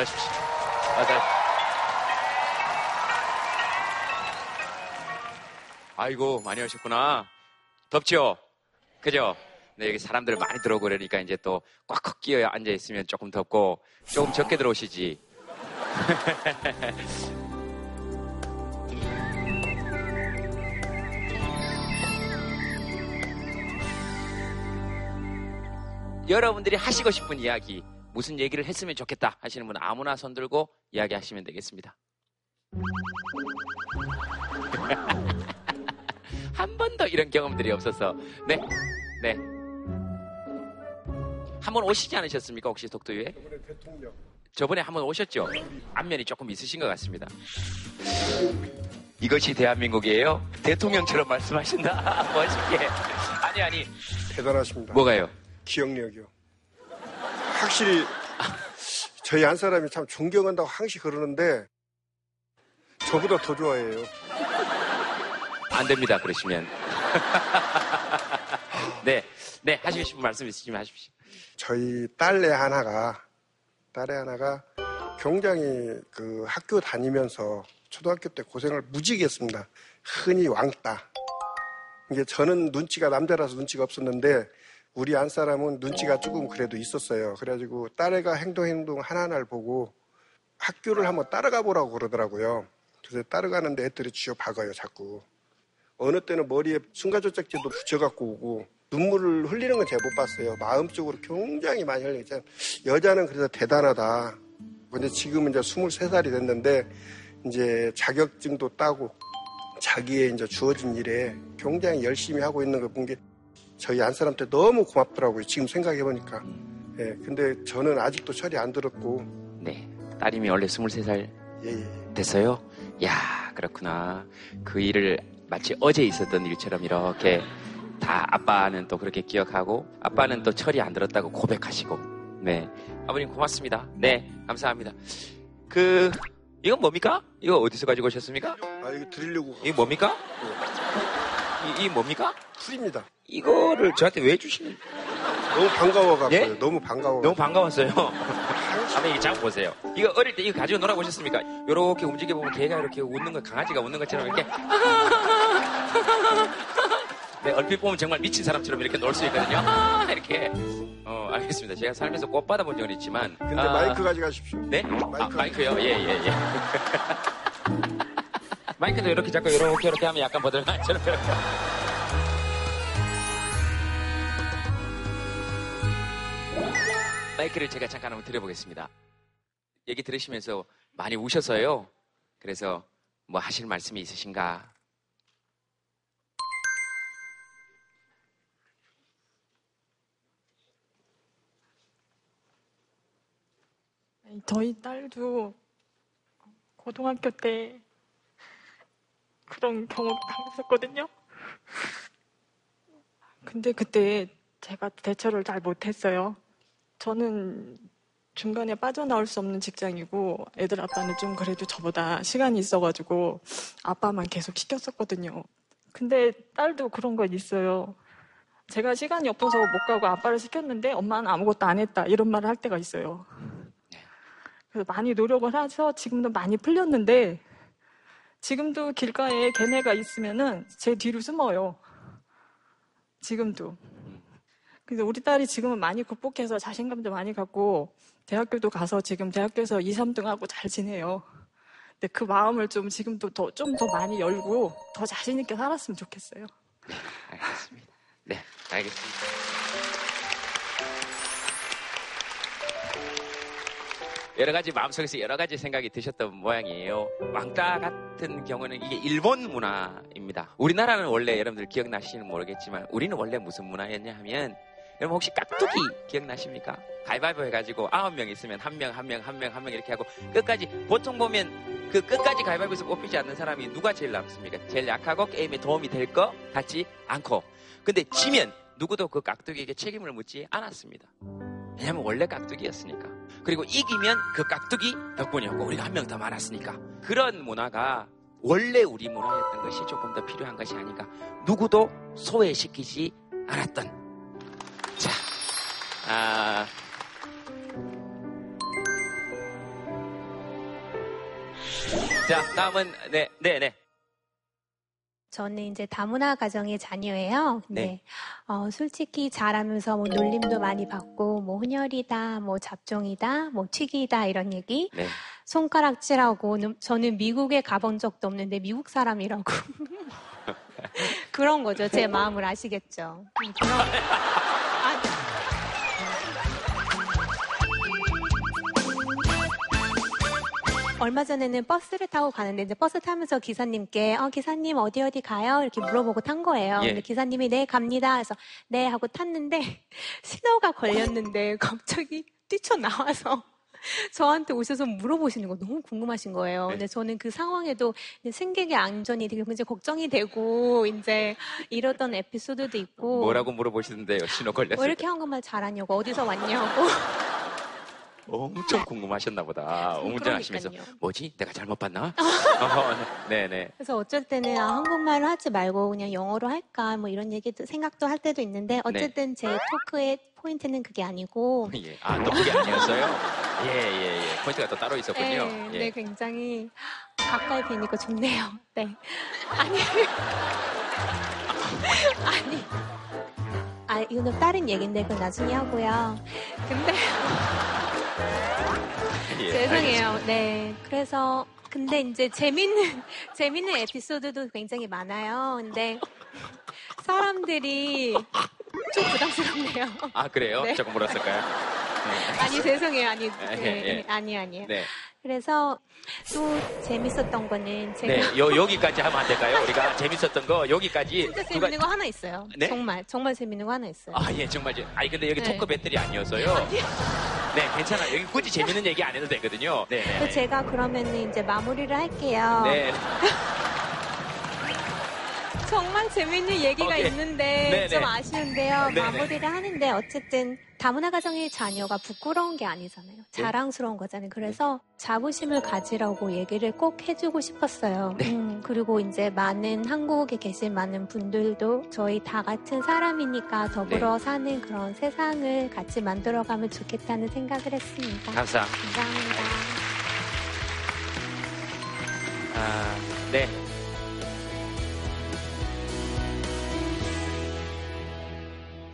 오십시오. 어서. 아이고, 많이 오셨구나. 덥죠? 그죠? 네, 여기 사람들 많이 들어오고 그러니까 이제 또 꽉꽉 끼어 앉아있으면 조금 덥고 조금 적게 들어오시지. 여러분들이 하시고 싶은 이야기, 무슨 얘기를 했으면 좋겠다 하시는 분은 아무나 손 들고 이야기하시면 되겠습니다. 한 번도 이런 경험들이 없어서. 네, 네. 한 번 오시지 않으셨습니까? 혹시 독도유에? 대통령. 저번에 한 번 오셨죠? 안면이 조금 있으신 것 같습니다. 이것이 대한민국이에요? 대통령처럼 말씀하신다. 멋있게. 아니, 아니. 대단하십니다. 뭐가요? 기억력이요. 확실히 저희 한 사람이 참 존경한다고 항시 그러는데 저보다 더 좋아해요. 안 됩니다. 그러시면. 네. 네. 하시고 싶은 말씀 있으시면 하십시오. 저희 딸내 하나가 딸애 하나가 굉장히 그 학교 다니면서 초등학교 때 고생을 무지개 했습니다. 흔히 왕따. 이게 저는 눈치가 남자라서 눈치가 없었는데 우리 안 사람은 눈치가 조금 그래도 있었어요. 그래가지고 딸애가 행동 행동 하나하나를 보고 학교를 한번 따라가 보라고 그러더라고요. 그래서 따라가는데 애들이 쥐어 박아요, 자꾸. 어느 때는 머리에 순간조작제도 붙여갖고 오고 눈물을 흘리는 건 제가 못 봤어요. 마음적으로 굉장히 많이 흘리죠. 여자는 그래서 대단하다. 근데 지금은 이제 23살이 됐는데 이제 자격증도 따고 자기의 이제 주어진 일에 굉장히 열심히 하고 있는 걸 본 게 저희 안 사람한테 너무 고맙더라고요. 지금 생각해 보니까. 예. 근데 저는 아직도 철이 안 들었고 네. 따님이 원래 23살 예, 예. 됐어요? 야, 그렇구나. 그 일을 마치 어제 있었던 일처럼 이렇게 다 아빠는 또 그렇게 기억하고 아빠는 또 철이 안 들었다고 고백하시고. 네. 아버님 고맙습니다. 네. 감사합니다. 그, 이건 뭡니까? 이거 어디서 가지고 오셨습니까? 아 이거 드리려고 이게 뭡니까? 이, 이 뭡니까? 풀입니다. 이거를 저한테 왜 주시는? 너무 반가워갖고 예? 너무 반가워. 너무 반가웠어요. 한번 이장 보세요. 이거 어릴 때 이거 가지고 놀아보셨습니까? 요렇게 움직여 보면 개가 이렇게 웃는 거, 강아지가 웃는 것처럼 이렇게. 네, 얼핏 보면 정말 미친 사람처럼 이렇게 놀 수 있거든요. 아, 이렇게. 어, 알겠습니다. 제가 살면서 꽃 받아본 적은 있지만. 근데 아, 마이크 가져가십시오. 네? 아, 마이크. 마이크요? 예, 예, 예. 마이크도 이렇게 잡고 이렇게 이렇게 하면 약간 버들가처럼 이렇게. 마이크를 제가 잠깐 한번 드려보겠습니다. 얘기 들으시면서 많이 우셔서요. 그래서 뭐 하실 말씀이 있으신가? 저희 딸도 고등학교 때 그런 경험 당했었거든요. 근데 그때 제가 대처를 잘 못했어요. 저는 중간에 빠져나올 수 없는 직장이고 애들 아빠는 좀 그래도 저보다 시간이 있어가지고 아빠만 계속 시켰었거든요. 근데 딸도 그런 건 있어요. 제가 시간이 없어서 못 가고 아빠를 시켰는데 엄마는 아무것도 안 했다 이런 말을 할 때가 있어요. 그래서 많이 노력을 해서 지금도 많이 풀렸는데 지금도 길가에 걔네가 있으면은 제 뒤로 숨어요. 지금도. 그래서 우리 딸이 지금은 많이 극복해서 자신감도 많이 갖고 대학교도 가서 지금 대학교에서 2, 3등 하고 잘 지내요. 근데 그 마음을 좀 지금도 더, 좀 더 많이 열고 더 자신 있게 살았으면 좋겠어요. 알겠습니다. 네, 알겠습니다. 여러 가지 마음속에서 여러 가지 생각이 드셨던 모양이에요. 왕따 같은 경우는 이게 일본 문화입니다. 우리나라는 원래 여러분들 기억나시는 모르겠지만 우리는 원래 무슨 문화였냐 하면 여러분 혹시 깍두기 기억나십니까? 가위바위보 해가지고 아홉 명 있으면 한 명, 한 명, 한 명, 한 명 이렇게 하고 끝까지 보통 보면 그 끝까지 가위바위보에서 뽑히지 않는 사람이 누가 제일 남습니까? 제일 약하고 게임에 도움이 될것 같지 않고 근데 지면 누구도 그 깍두기에게 책임을 묻지 않았습니다. 왜냐면 원래 깍두기였으니까. 그리고 이기면 그 깍두기 덕분이었고 우리가 한 명 더 많았으니까. 그런 문화가 원래 우리 문화였던 것이 조금 더 필요한 것이 아닌가. 누구도 소외시키지 않았던. 자, 아, 자, 다음은 네, 네, 네. 저는 이제 다문화 가정의 자녀예요. 근데 네. 어, 솔직히 자라면서 뭐 놀림도 많이 받고 뭐 혼혈이다, 뭐 잡종이다, 뭐 튀기다 이런 얘기 네. 손가락질하고 는- 저는 미국에 가본 적도 없는데 미국 사람이라고 그런 거죠. 제 마음을 아시겠죠. 음, 그런 얼마 전에는 버스를 타고 가는데 이제 버스 타면서 기사님께 어 기사님 어디 어디 가요 이렇게 물어보고 탄 거예요. 예. 근데 기사님이 네 갑니다. 그래서 네 하고 탔는데 신호가 걸렸는데 갑자기 뛰쳐 나와서 저한테 오셔서 물어보시는 거 너무 궁금하신 거예요. 네. 근데 저는 그 상황에도 승객의 안전이 되게 굉장히 걱정이 되고 이제 이러던 에피소드도 있고 뭐라고 물어보시는데요, 신호 걸렸을 왜 때. 이렇게 한국말 잘하냐고 어디서 왔냐고 엄청 궁금하셨나 보다. 운전하시면서. 그러니까요. 뭐지? 내가 잘못 봤나? 어, 네, 네. 그래서 어쩔 때는 아, 한국말을 하지 말고 그냥 영어로 할까 뭐 이런 얘기도 생각도 할 때도 있는데 어쨌든 제 토크의 포인트는 그게 아니고 예. 아, 또 그게 아니었어요? 예, 예, 예. 포인트가 또 따로 있었군요. 네, 예. 네, 굉장히 가까이 뵈니까 좋네요. 네. 아니. 아니. 아, 이거는 다른 얘기인데 그건 나중에 하고요. 근데 예, 죄송해요. 네. 그래서 근데 이제 재밌는 재밌는 에피소드도 굉장히 많아요. 근데 사람들이 좀 부담스럽네요. 아, 그래요? 네. 조금 물었을까요? 아니 죄송해요. 아니 예, 네, 예. 아니 아니에요. 네. 그래서 또 재밌었던 거는 제가 네, 요, 여기까지 하면 안 될까요? 우리가 재밌었던 거, 여기까지. 진짜 누가- 재밌는 거 하나 있어요. 네? 정말 정말 재밌는 거 하나 있어요. 아, 예, 정말. 재- 아니, 근데 여기 네. 토크 배틀이 아니어서요. 네, 괜찮아요. 여기 굳이 재밌는 얘기 안 해도 되거든요. 네, 네. 제가 그러면 이제 마무리를 할게요. 네. 정말 재밌는 얘기가 오케이. 있는데 네네. 좀 아쉬운데요. 네네. 마무리를 하는데 어쨌든 다문화 가정의 자녀가 부끄러운 게 아니잖아요. 네. 자랑스러운 거잖아요. 그래서 자부심을 가지라고 얘기를 꼭 해주고 싶었어요. 네. 음, 그리고 이제 많은 한국에 계신 많은 분들도 저희 다 같은 사람이니까 더불어 네. 사는 그런 세상을 같이 만들어가면 좋겠다는 생각을 했습니다. 감사합니다. 감사합니다. 아, 네.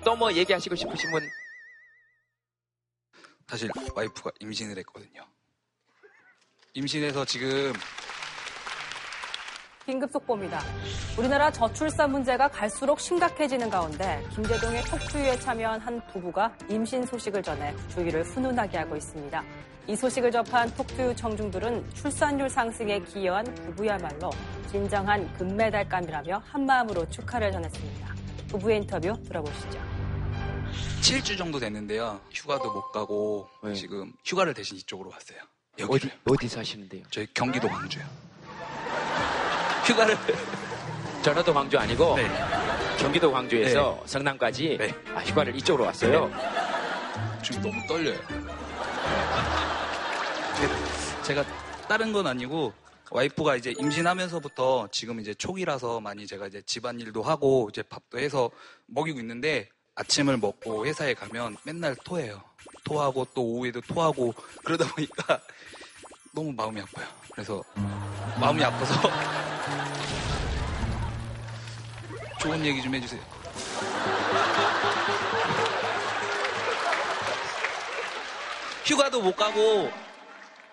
또 뭐 얘기하시고 싶으신 분? 사실 와이프가 임신을 했거든요. 임신해서 지금 긴급 속보입니다. 우리나라 저출산 문제가 갈수록 심각해지는 가운데 김대동의 톡투유에 참여한 한 부부가 임신 소식을 전해 주위를 훈훈하게 하고 있습니다. 이 소식을 접한 톡투유 청중들은 출산율 상승에 기여한 부부야말로 진정한 금메달감이라며 한마음으로 축하를 전했습니다. 부부의 인터뷰 들어보시죠. 7주 정도 됐는데요. 휴가도 못 가고 네. 지금 휴가를 대신 이쪽으로 왔어요. 어디, 여기로요. 어디 사시는데요? 저희 경기도 광주요. 휴가를 전라도 광주 아니고 네. 경기도 광주에서 성남까지 네. 아, 휴가를 이쪽으로 왔어요. 지금 너무 떨려요. 근데 제가 다른 건 아니고 와이프가 이제 임신하면서부터 지금 이제 초기라서 많이 제가 이제 집안일도 하고 이제 밥도 해서 먹이고 있는데 아침을 먹고 회사에 가면 맨날 토해요. 토하고 또 오후에도 토하고 그러다 보니까 너무 마음이 아파요. 그래서 마음이 아파서 좋은 얘기 좀 해주세요. 휴가도 못 가고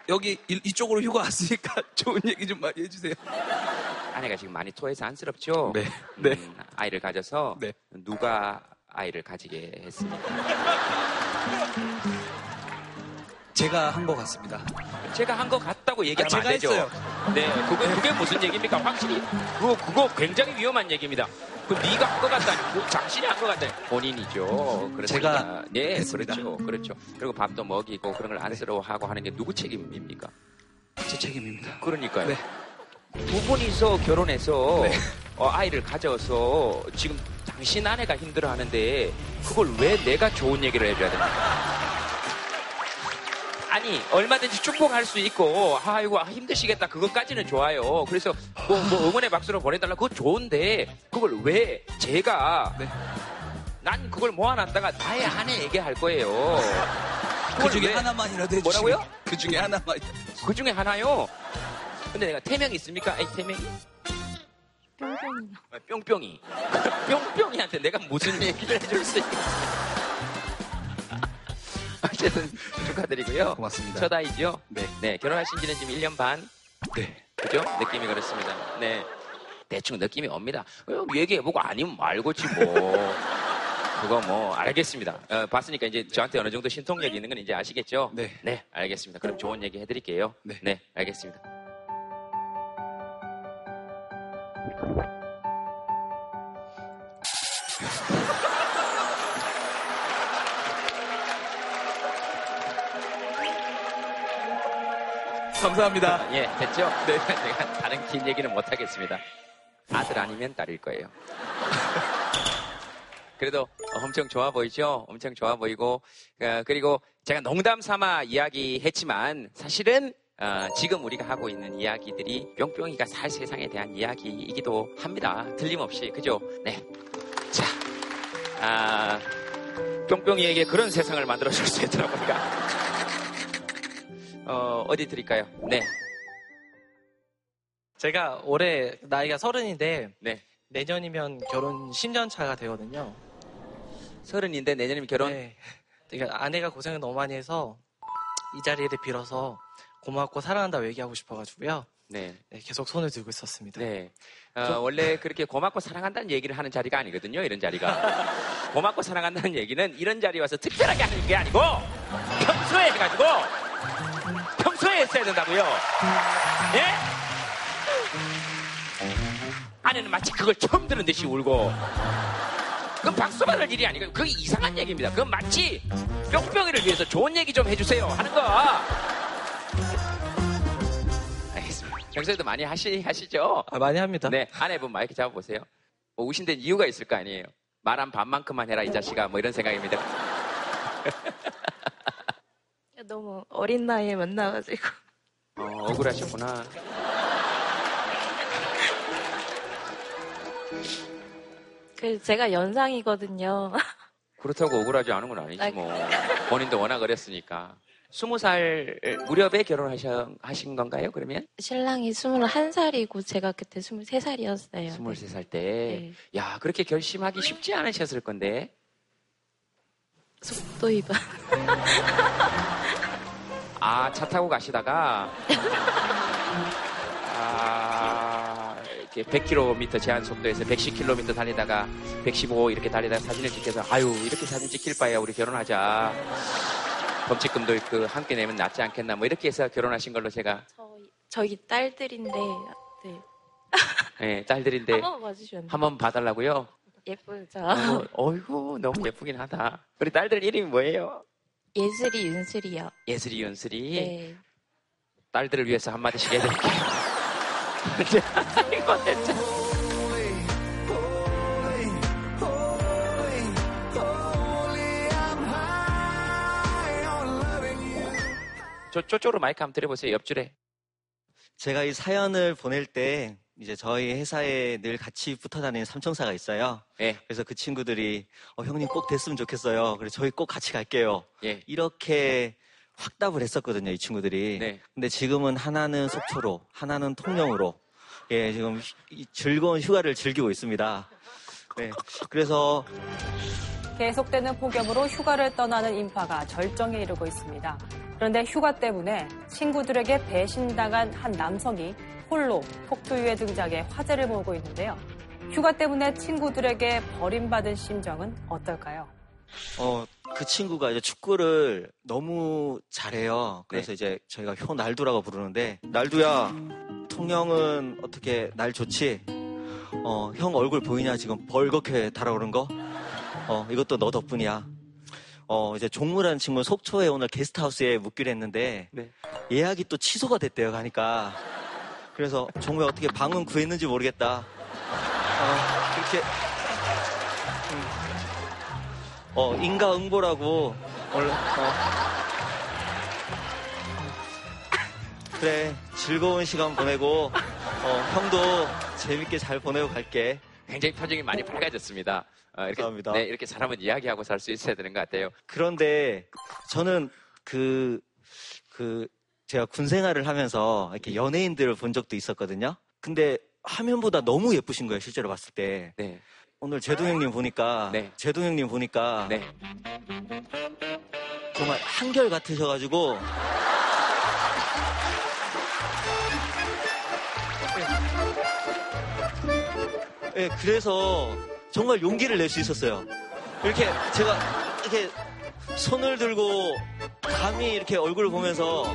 여기 이- 이쪽으로 휴가 왔으니까 좋은 얘기 좀 많이 해주세요. 아내가 지금 많이 토해서 안쓰럽죠? 네, 네. 음, 아이를 가져서 네. 누가 아이를 가지게 했습니까? 제가 한 것 같습니다. 제가 한 것 같다고 얘기하면 아, 안 되죠. 했어요. 네, 그게, 그게 무슨 얘기입니까? 확실히 그거 그거 굉장히 위험한 얘기입니다. 그 네가 한 것 같다니, 그 당신이 한 것 같다니 본인이죠. 그렇습니다. 제가 네, 했습니다. 그렇죠, 그렇죠. 그리고 밥도 먹이고 그런 걸 안쓰러워하고 하는 게 누구 책임입니까? 제 책임입니다. 그러니까요. 네. 두 분이서 결혼해서 네. 어, 아이를 가져서 지금 당신 아내가 힘들어하는데 그걸 왜 내가 좋은 얘기를 해줘야 됩니까? 아니 얼마든지 축복할 수 있고 아이고 힘드시겠다 그것까지는 좋아요. 그래서 뭐, 뭐 응원의 박수로 보내달라 그거 좋은데 그걸 왜 제가 네. 난 그걸 모아놨다가 나의 아내에게 할 거예요. 그 중에 왜- 하나만이라도 해주시면 뭐라고요? 그 중에 하나만 그 중에 하나요. 근데 내가 태명이 있습니까? 아니, 태명이? 아, 뿅뿅이. 뿅뿅이한테 내가 무슨 얘기를 해줄 수 있겠어. 어쨌든 축하드리고요. 고맙습니다. 첫 아이죠? 네. 네, 결혼하신 지는 지금 1년 반. 네. 그죠? 느낌이 그렇습니다. 네. 대충 느낌이 옵니다. 어, 얘기해보고 아니면 말고지 뭐. 그거 뭐, 알겠습니다. 어, 봤으니까 이제 저한테 어느 정도 신통력이 있는 건 이제 아시겠죠? 네. 네, 알겠습니다. 그럼 좋은 얘기 해드릴게요. 네. 네, 알겠습니다. 감사합니다. 예, 됐죠? 네, 제가 다른 긴 얘기는 못하겠습니다. 아들 아니면 딸일 거예요. 그래도 엄청 좋아 보이죠? 엄청 좋아 보이고, 어, 그리고 제가 농담 삼아 이야기했지만 사실은 어, 지금 우리가 하고 있는 이야기들이 뿅뿅이가 살 세상에 대한 이야기이기도 합니다. 틀림없이, 그죠? 네. 자, 아, 뿅뿅이에게 그런 세상을 만들어줄 수 있도록 우리가. 어, 어디 드릴까요? 네. 제가 올해 나이가 서른인데 네. 내년이면 결혼 10년 차가 되거든요. 서른인데 내년이면 결혼. 네. 그러니까 아내가 고생을 너무 많이 해서 이 자리를 빌어서 고맙고 사랑한다고 얘기하고 싶어가지고요. 네. 네, 계속 손을 들고 있었습니다. 네. 어, 원래 그렇게 고맙고 사랑한다는 얘기를 하는 자리가 아니거든요. 이런 자리가. 고맙고 사랑한다는 얘기는 이런 자리에 와서 특별하게 하는 게 아니고 평소에 해가지고 평소에 했어야 된다고요. 예? 아내는 마치 그걸 처음 듣는 듯이 울고. 그건 박수 받을 일이 아니고 그게 이상한 얘기입니다. 그건 마치 뿅뿅이를 위해서 좋은 얘기 좀 해주세요 하는 거. 평소에도 많이 하시, 하시죠? 아, 많이 합니다. 네, 아내분 마이크 잡아보세요. 뭐 우신 된 이유가 있을 거 아니에요. 말 한 반만큼만 해라, 이 자식아. 뭐 이런 생각입니다. 너무 어린 나이에 만나가지고 어, 억울하셨구나. 그 제가 연상이거든요. 그렇다고 억울하지 않은 건 아니지, 아, 뭐. 본인도 워낙 어렸으니까. 스무 살 무렵에 결혼하신 건가요, 그러면? 신랑이 21살이고 제가 그때 23살이었어요. 스물세 살 때. 네. 야, 그렇게 결심하기 쉽지 않으셨을 건데. 속도 위반. 아, 차 타고 가시다가. 아, 이렇게 100km 제한 속도에서 110km 달리다가 115 이렇게 달리다가 사진을 찍혀서 아유, 이렇게 사진 찍힐 바에야 우리 결혼하자. 범칙금도 있고 함께 내면 낫지 않겠나 뭐 이렇게 해서 결혼하신 걸로 제가 저희, 저희 딸들인데 네. 예, 딸들인데 한번 봐주셨는데 한번 봐달라고요. 예쁘죠? 어, 어이구 너무 예쁘긴 하다. 우리 딸들 이름이 뭐예요? 예슬이 윤슬이요. 예슬이, 윤슬이. 네. 딸들을 위해서 한마디씩 해드릴게요. 이거 진짜. 저, 저쪽으로 마이크 한번 드려보세요, 옆줄에. 제가 이 사연을 보낼 때 이제 저희 회사에 늘 같이 붙어 다니는 삼총사가 있어요. 예, 그래서 그 친구들이 어, 형님 꼭 됐으면 좋겠어요. 그래서 저희 꼭 같이 갈게요. 예. 이렇게 확답을 했었거든요, 이 친구들이. 네. 근데 지금은 하나는 속초로, 하나는 통영으로, 예, 지금 휴- 이 즐거운 휴가를 즐기고 있습니다. 네. 그래서 계속되는 폭염으로 휴가를 떠나는 인파가 절정에 이르고 있습니다. 그런데 휴가 때문에 친구들에게 배신당한 한 남성이 홀로 폭투유의 등장에 화제를 모으고 있는데요. 휴가 때문에 친구들에게 버림받은 심정은 어떨까요? 어, 그 친구가 이제 축구를 너무 잘해요. 그래서 이제 저희가 효 날두라고 부르는데, 날두야, 통영은 어떻게 날 좋지? 어, 형 얼굴 보이냐? 지금 벌겋게 달아오른 거? 어, 이것도 너 덕분이야. 어, 이제 종무라는 친구는 속초에 오늘 게스트하우스에 묵기로 했는데, 네. 예약이 또 취소가 됐대요, 가니까. 그래서 종무야 어떻게 방은 구했는지 모르겠다. 어, 그렇게, 어, 인가응보라고, 오늘, 어. 그래, 즐거운 시간 보내고, 어, 형도 재밌게 잘 보내고 갈게. 굉장히 표정이 많이 밝아졌습니다. 어, 이렇게, 감사합니다. 네, 이렇게 사람은 이야기하고 살 수 있어야 되는 것 같아요. 그런데 저는 그, 그, 제가 군 생활을 하면서 이렇게 연예인들을 본 적도 있었거든요. 근데 화면보다 너무 예쁘신 거예요, 실제로 봤을 때. 네. 오늘 제동 형님 보니까 네. 제동 형님 보니까 네. 정말 한결 같으셔가지고 예, 그래서 정말 용기를 낼 수 있었어요. 이렇게 제가 이렇게 손을 들고 감히 이렇게 얼굴을 보면서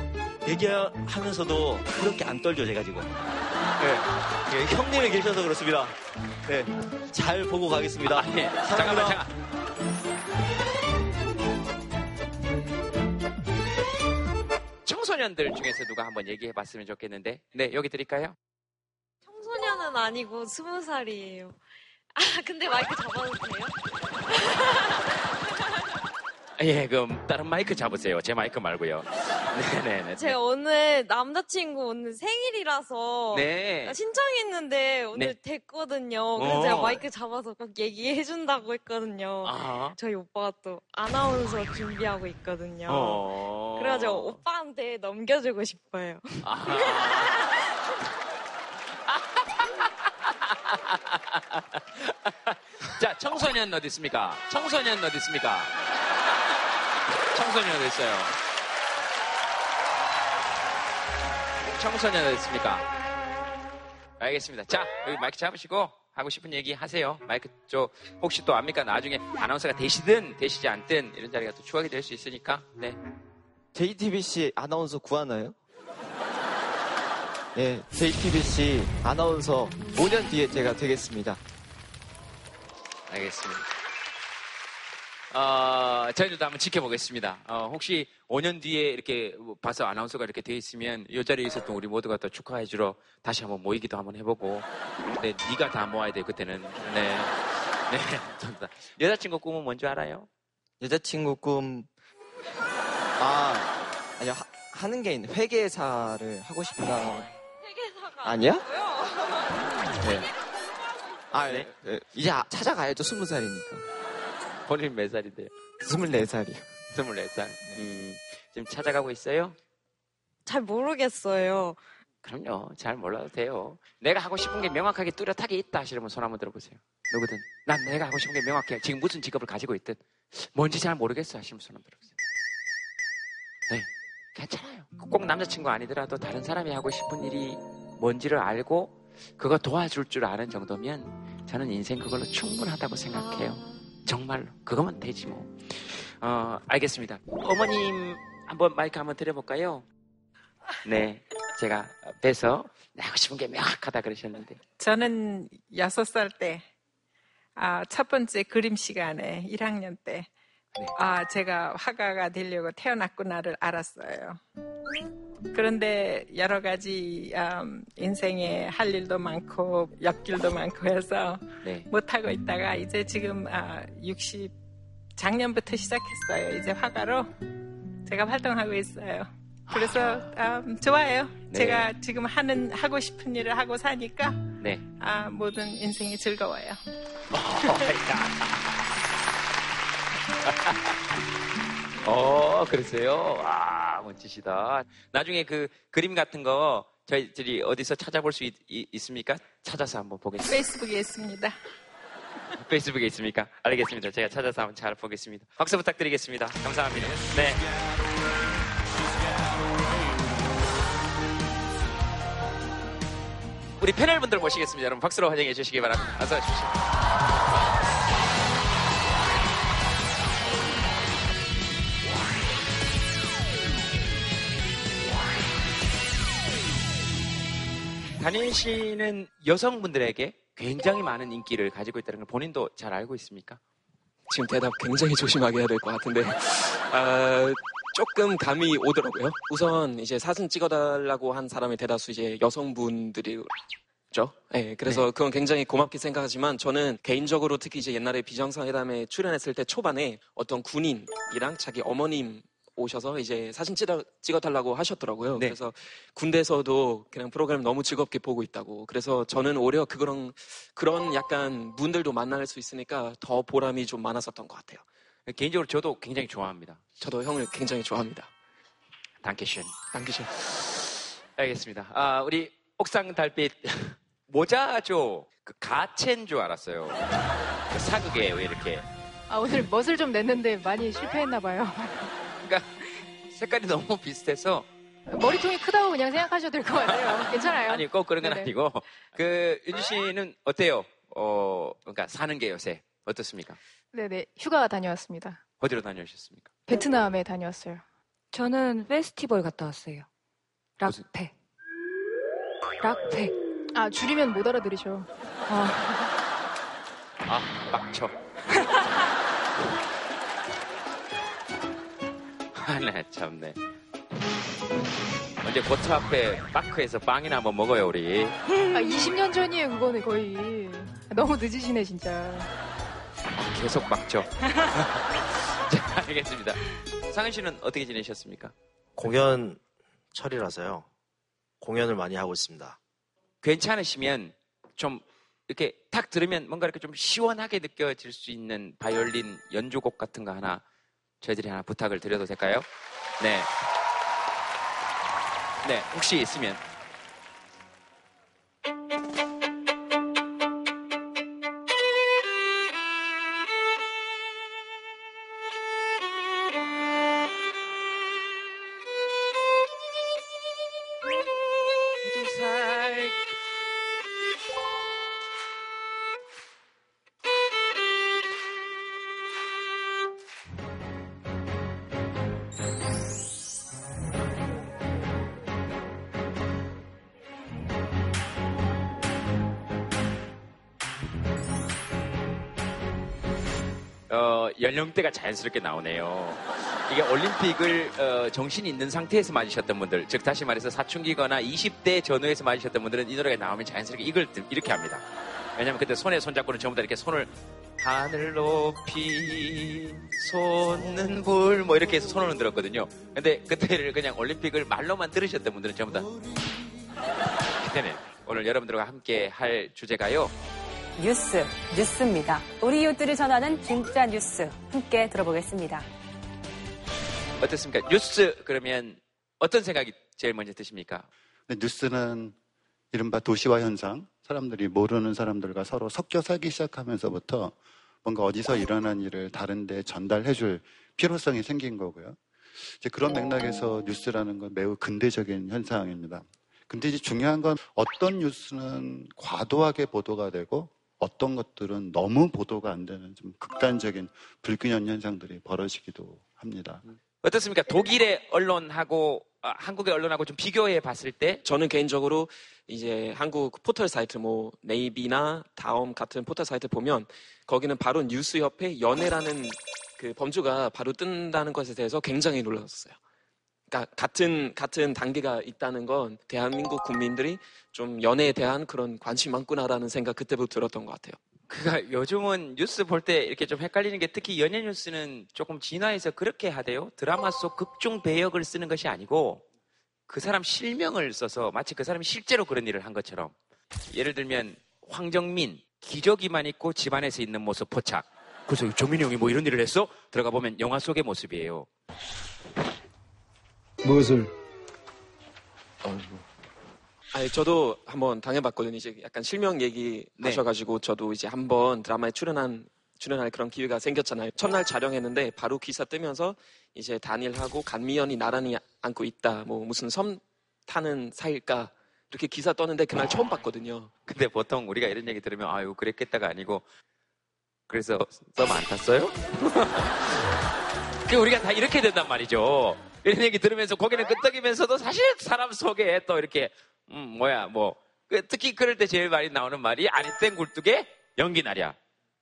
얘기하면서도 그렇게 안 떨죠, 제가 지금. 예, 예, 형님이 계셔서 그렇습니다. 네, 잘 보고 가겠습니다. 아, 예. 잠깐만. 잠깐. 청소년들 중에서 누가 한번 얘기해 봤으면 좋겠는데. 네, 여기 드릴까요? 청소년은 아니고 스무 살이에요. 아 근데 마이크 잡아도 돼요? 예, 그럼 다른 마이크 잡으세요. 제 마이크 말고요. 네네네. 제가 오늘 남자친구 오늘 생일이라서 네. 신청했는데 오늘 네. 됐거든요. 그래서 어. 제가 마이크 잡아서 꼭 얘기해준다고 했거든요. 아. 저희 오빠가 또 아나운서 준비하고 있거든요. 어. 그래가지고 오빠한테 넘겨주고 싶어요. 자, 청소년 어디 있습니까? 청소년 어디 있습니까? 청소년 어디 있어요? 청소년 어디 있습니까? 알겠습니다. 자, 여기 마이크 잡으시고 하고 싶은 얘기 하세요. 마이크 쪽 혹시 또 압니까? 나중에 아나운서가 되시든 되시지 않든 이런 자리가 또 추억이 될 수 있으니까. 네. JTBC 아나운서 구하나요? 예, JTBC 아나운서 5년 뒤에 제가 되겠습니다. 알겠습니다. 어, 저희들도 한번 지켜보겠습니다. 어, 혹시 5년 뒤에 이렇게 봐서 아나운서가 이렇게 돼 있으면 이 자리에 있었던 우리 모두가 또 축하해 주러 다시 한번 모이기도 한번 해보고. 네, 네가 다 모아야 돼 그때는. 네, 네, 감사합니다. 여자친구 꿈은 뭔지 알아요? 여자친구 꿈, 아, 아니요, 하, 하는 게 있는, 회계사를 하고 싶다. 아니야? 네. 아, 네. 네. 이제 아- 찾아가야죠, 스무 살이니까. 본인 몇 살인데요? 스물네 살이요. 24살. 음, 지금 찾아가고 있어요? 잘 모르겠어요. 그럼요. 잘 몰라도 돼요. 내가 하고 싶은 게 명확하게 뚜렷하게 있다 하시려면 손 한번 들어보세요. 누구든. 난 내가 하고 싶은 게 명확해. 지금 무슨 직업을 가지고 있든. 뭔지 잘 모르겠어 하시면 손 한번 들어보세요. 네. 괜찮아요. 꼭 남자친구 아니더라도 다른 사람이 하고 싶은 일이 뭔지를 알고 그거 도와줄 줄 아는 정도면 저는 인생 그걸로 충분하다고 생각해요. 정말로. 그거면 되지 뭐. 어, 알겠습니다. 어머님 한번 마이크 한번 드려볼까요? 네. 제가 뵈서 하고 싶은 게 명확하다 그러셨는데. 저는 여섯 살 때, 아, 첫 번째 그림 시간에 1학년 때, 아, 제가 화가가 되려고 태어났구나를 알았어요. 그런데 여러 가지 음, 인생에 할 일도 많고 옆길도 많고 해서 네. 못하고 있다가 이제 지금 아, 60 작년부터 시작했어요. 이제 화가로 제가 활동하고 있어요. 그래서 음, 좋아요. 네. 제가 지금 하는 하고 싶은 일을 하고 사니까 네. 아, 모든 인생이 즐거워요. 어, 그러세요? 와, 멋지시다. 나중에 그 그림 같은 거 저희들이 어디서 찾아볼 수 있, 습니까 찾아서 한번 보겠습니다. 페이스북에 있습니다. 페이스북에 있습니까? 알겠습니다. 제가 찾아서 한번 잘 보겠습니다. 박수 부탁드리겠습니다. 감사합니다. 네. 우리 패널 분들 모시겠습니다. 여러분 박수로 환영해 주시기 바랍니다. 어서 오십시오. 단인 씨는 여성분들에게 굉장히 많은 인기를 가지고 있다는 걸 본인도 잘 알고 있습니까? 지금 대답 굉장히 조심하게 해야 될 것 같은데 아, 조금 감이 오더라고요. 우선 이제 사진 찍어달라고 한 사람의 대다수 이제 여성분들이 죠. 네, 그래서 그건 굉장히 고맙게 생각하지만 저는 개인적으로 특히 이제 옛날에 비정상회담에 출연했을 때 초반에 어떤 군인이랑 자기 어머님 오셔서 이제 사진 찍어, 찍어달라고 하셨더라고요. 그래서 군대에서도 그냥 프로그램 너무 즐겁게 보고 있다고. 그래서 저는 오히려 그런, 그런 약간 분들도 만날 수 있으니까 더 보람이 좀 많았었던 것 같아요. 개인적으로 저도 굉장히 좋아합니다. 저도 형을 굉장히 좋아합니다. 단케슌. 단케슌. 알겠습니다. 아, 우리 옥상 달빛 모자죠. 그 가첸 줄 알았어요. 그 사극에 왜 이렇게 아, 오늘 멋을 좀 냈는데 많이 실패했나 봐요. 그러니까 색깔이 너무 비슷해서 머리통이 크다고 그냥 생각하셔도 될 것 같아요. 괜찮아요. 아니 꼭 그런 건 네네. 아니고 그 윤주 씨는 어때요? 어 그러니까 사는 게 요새 어떻습니까? 네네. 휴가 다녀왔습니다. 어디로 다녀오셨습니까? 베트남에 다녀왔어요. 저는 페스티벌 갔다 왔어요. 락페. 락페. 아, 줄이면 못 알아들으죠. 아 막쳐. 하나 참네. 언제 고차 앞에 마크에서 빵이나 한번 먹어요 우리. 아, 20년 전이에요, 그거는 거의. 너무 늦으시네, 진짜. 계속 막죠. 자 알겠습니다. 상은 씨는 어떻게 지내셨습니까? 공연 철이라서요. 공연을 많이 하고 있습니다. 괜찮으시면 좀 이렇게 탁 들으면 뭔가 이렇게 좀 시원하게 느껴질 수 있는 바이올린 연주곡 같은 거 하나 저희들이 하나 부탁을 드려도 될까요? 네. 네, 혹시 있으면. 연령대가 자연스럽게 나오네요. 이게 올림픽을 어, 정신이 있는 상태에서 맞으셨던 분들, 즉 다시 말해서 사춘기거나 20대 전후에서 맞으셨던 분들은 이 노래가 나오면 자연스럽게 이걸 들- 이렇게 합니다. 왜냐면 그때 손에 손잡고는 전부 다 이렇게 손을 하늘 높이 솟는 불 뭐 이렇게 해서 손을 흔들었거든요. 근데 그때를 그냥 올림픽을 말로만 들으셨던 분들은 전부 다 그때는 오늘 여러분들과 함께 할 주제가요. 뉴스, 뉴스입니다. 우리 이웃들이 전하는 진짜 뉴스 함께 들어보겠습니다. 어떻습니까? 뉴스 그러면 어떤 생각이 제일 먼저 드십니까? 근데 뉴스는 이른바 도시화 현상, 사람들이 모르는 사람들과 서로 섞여 살기 시작하면서부터 뭔가 어디서 일어난 일을 다른데 전달해줄 필요성이 생긴 거고요. 이제 그런 맥락에서 뉴스라는 건 매우 근대적인 현상입니다. 근데 이제 중요한 건 어떤 뉴스는 과도하게 보도가 되고 어떤 것들은 너무 보도가 안 되는 좀 극단적인 불균형 현상들이 벌어지기도 합니다. 어떻습니까? 독일의 언론하고 아, 한국의 언론하고 좀 비교해 봤을 때 저는 개인적으로 이제 한국 포털 사이트 뭐 네이비나 다음 같은 포털 사이트 보면 거기는 바로 뉴스 옆에 연애라는 그 범주가 바로 뜬다는 것에 대해서 굉장히 놀랐었어요. 그러니까 같은 같은 단계가 있다는 건 대한민국 국민들이 좀 연애에 대한 그런 관심이 많구나라는 생각 그때부터 들었던 것 같아요. 그가 요즘은 뉴스 볼 때 이렇게 좀 헷갈리는 게 특히 연예 뉴스는 조금 진화해서 그렇게 하대요. 드라마 속 극중 배역을 쓰는 것이 아니고 그 사람 실명을 써서 마치 그 사람이 실제로 그런 일을 한 것처럼 예를 들면 황정민 기저귀만 입고 집안에서 있는 모습 포착. 그래서 정민이 형이 뭐 이런 일을 했어? 들어가 보면 영화 속의 모습이에요. 무엇을? 아니 저도 한번 당해봤거든요. 이제 약간 실명 얘기 네. 하셔가지고 저도 이제 한번 드라마에 출연한 출연할 그런 기회가 생겼잖아요. 첫날 촬영했는데 바로 기사 뜨면서 이제 단일하고 간미연이 나란히 앉고 있다. 뭐 무슨 섬 타는 사이일까 이렇게 기사 떴는데 그날 처음 봤거든요. 근데 보통 우리가 이런 얘기 들으면 아유 그랬겠다가 아니고 그래서 썸 안 탔어요? 그 우리가 다 이렇게 된단 말이죠. 이런 얘기 들으면서 고개를 끄덕이면서도 사실 사람 속에 또 이렇게 음 뭐야 뭐그 특히 그럴 때 제일 많이 나오는 말이 아니 땐 굴뚝에 연기 나랴.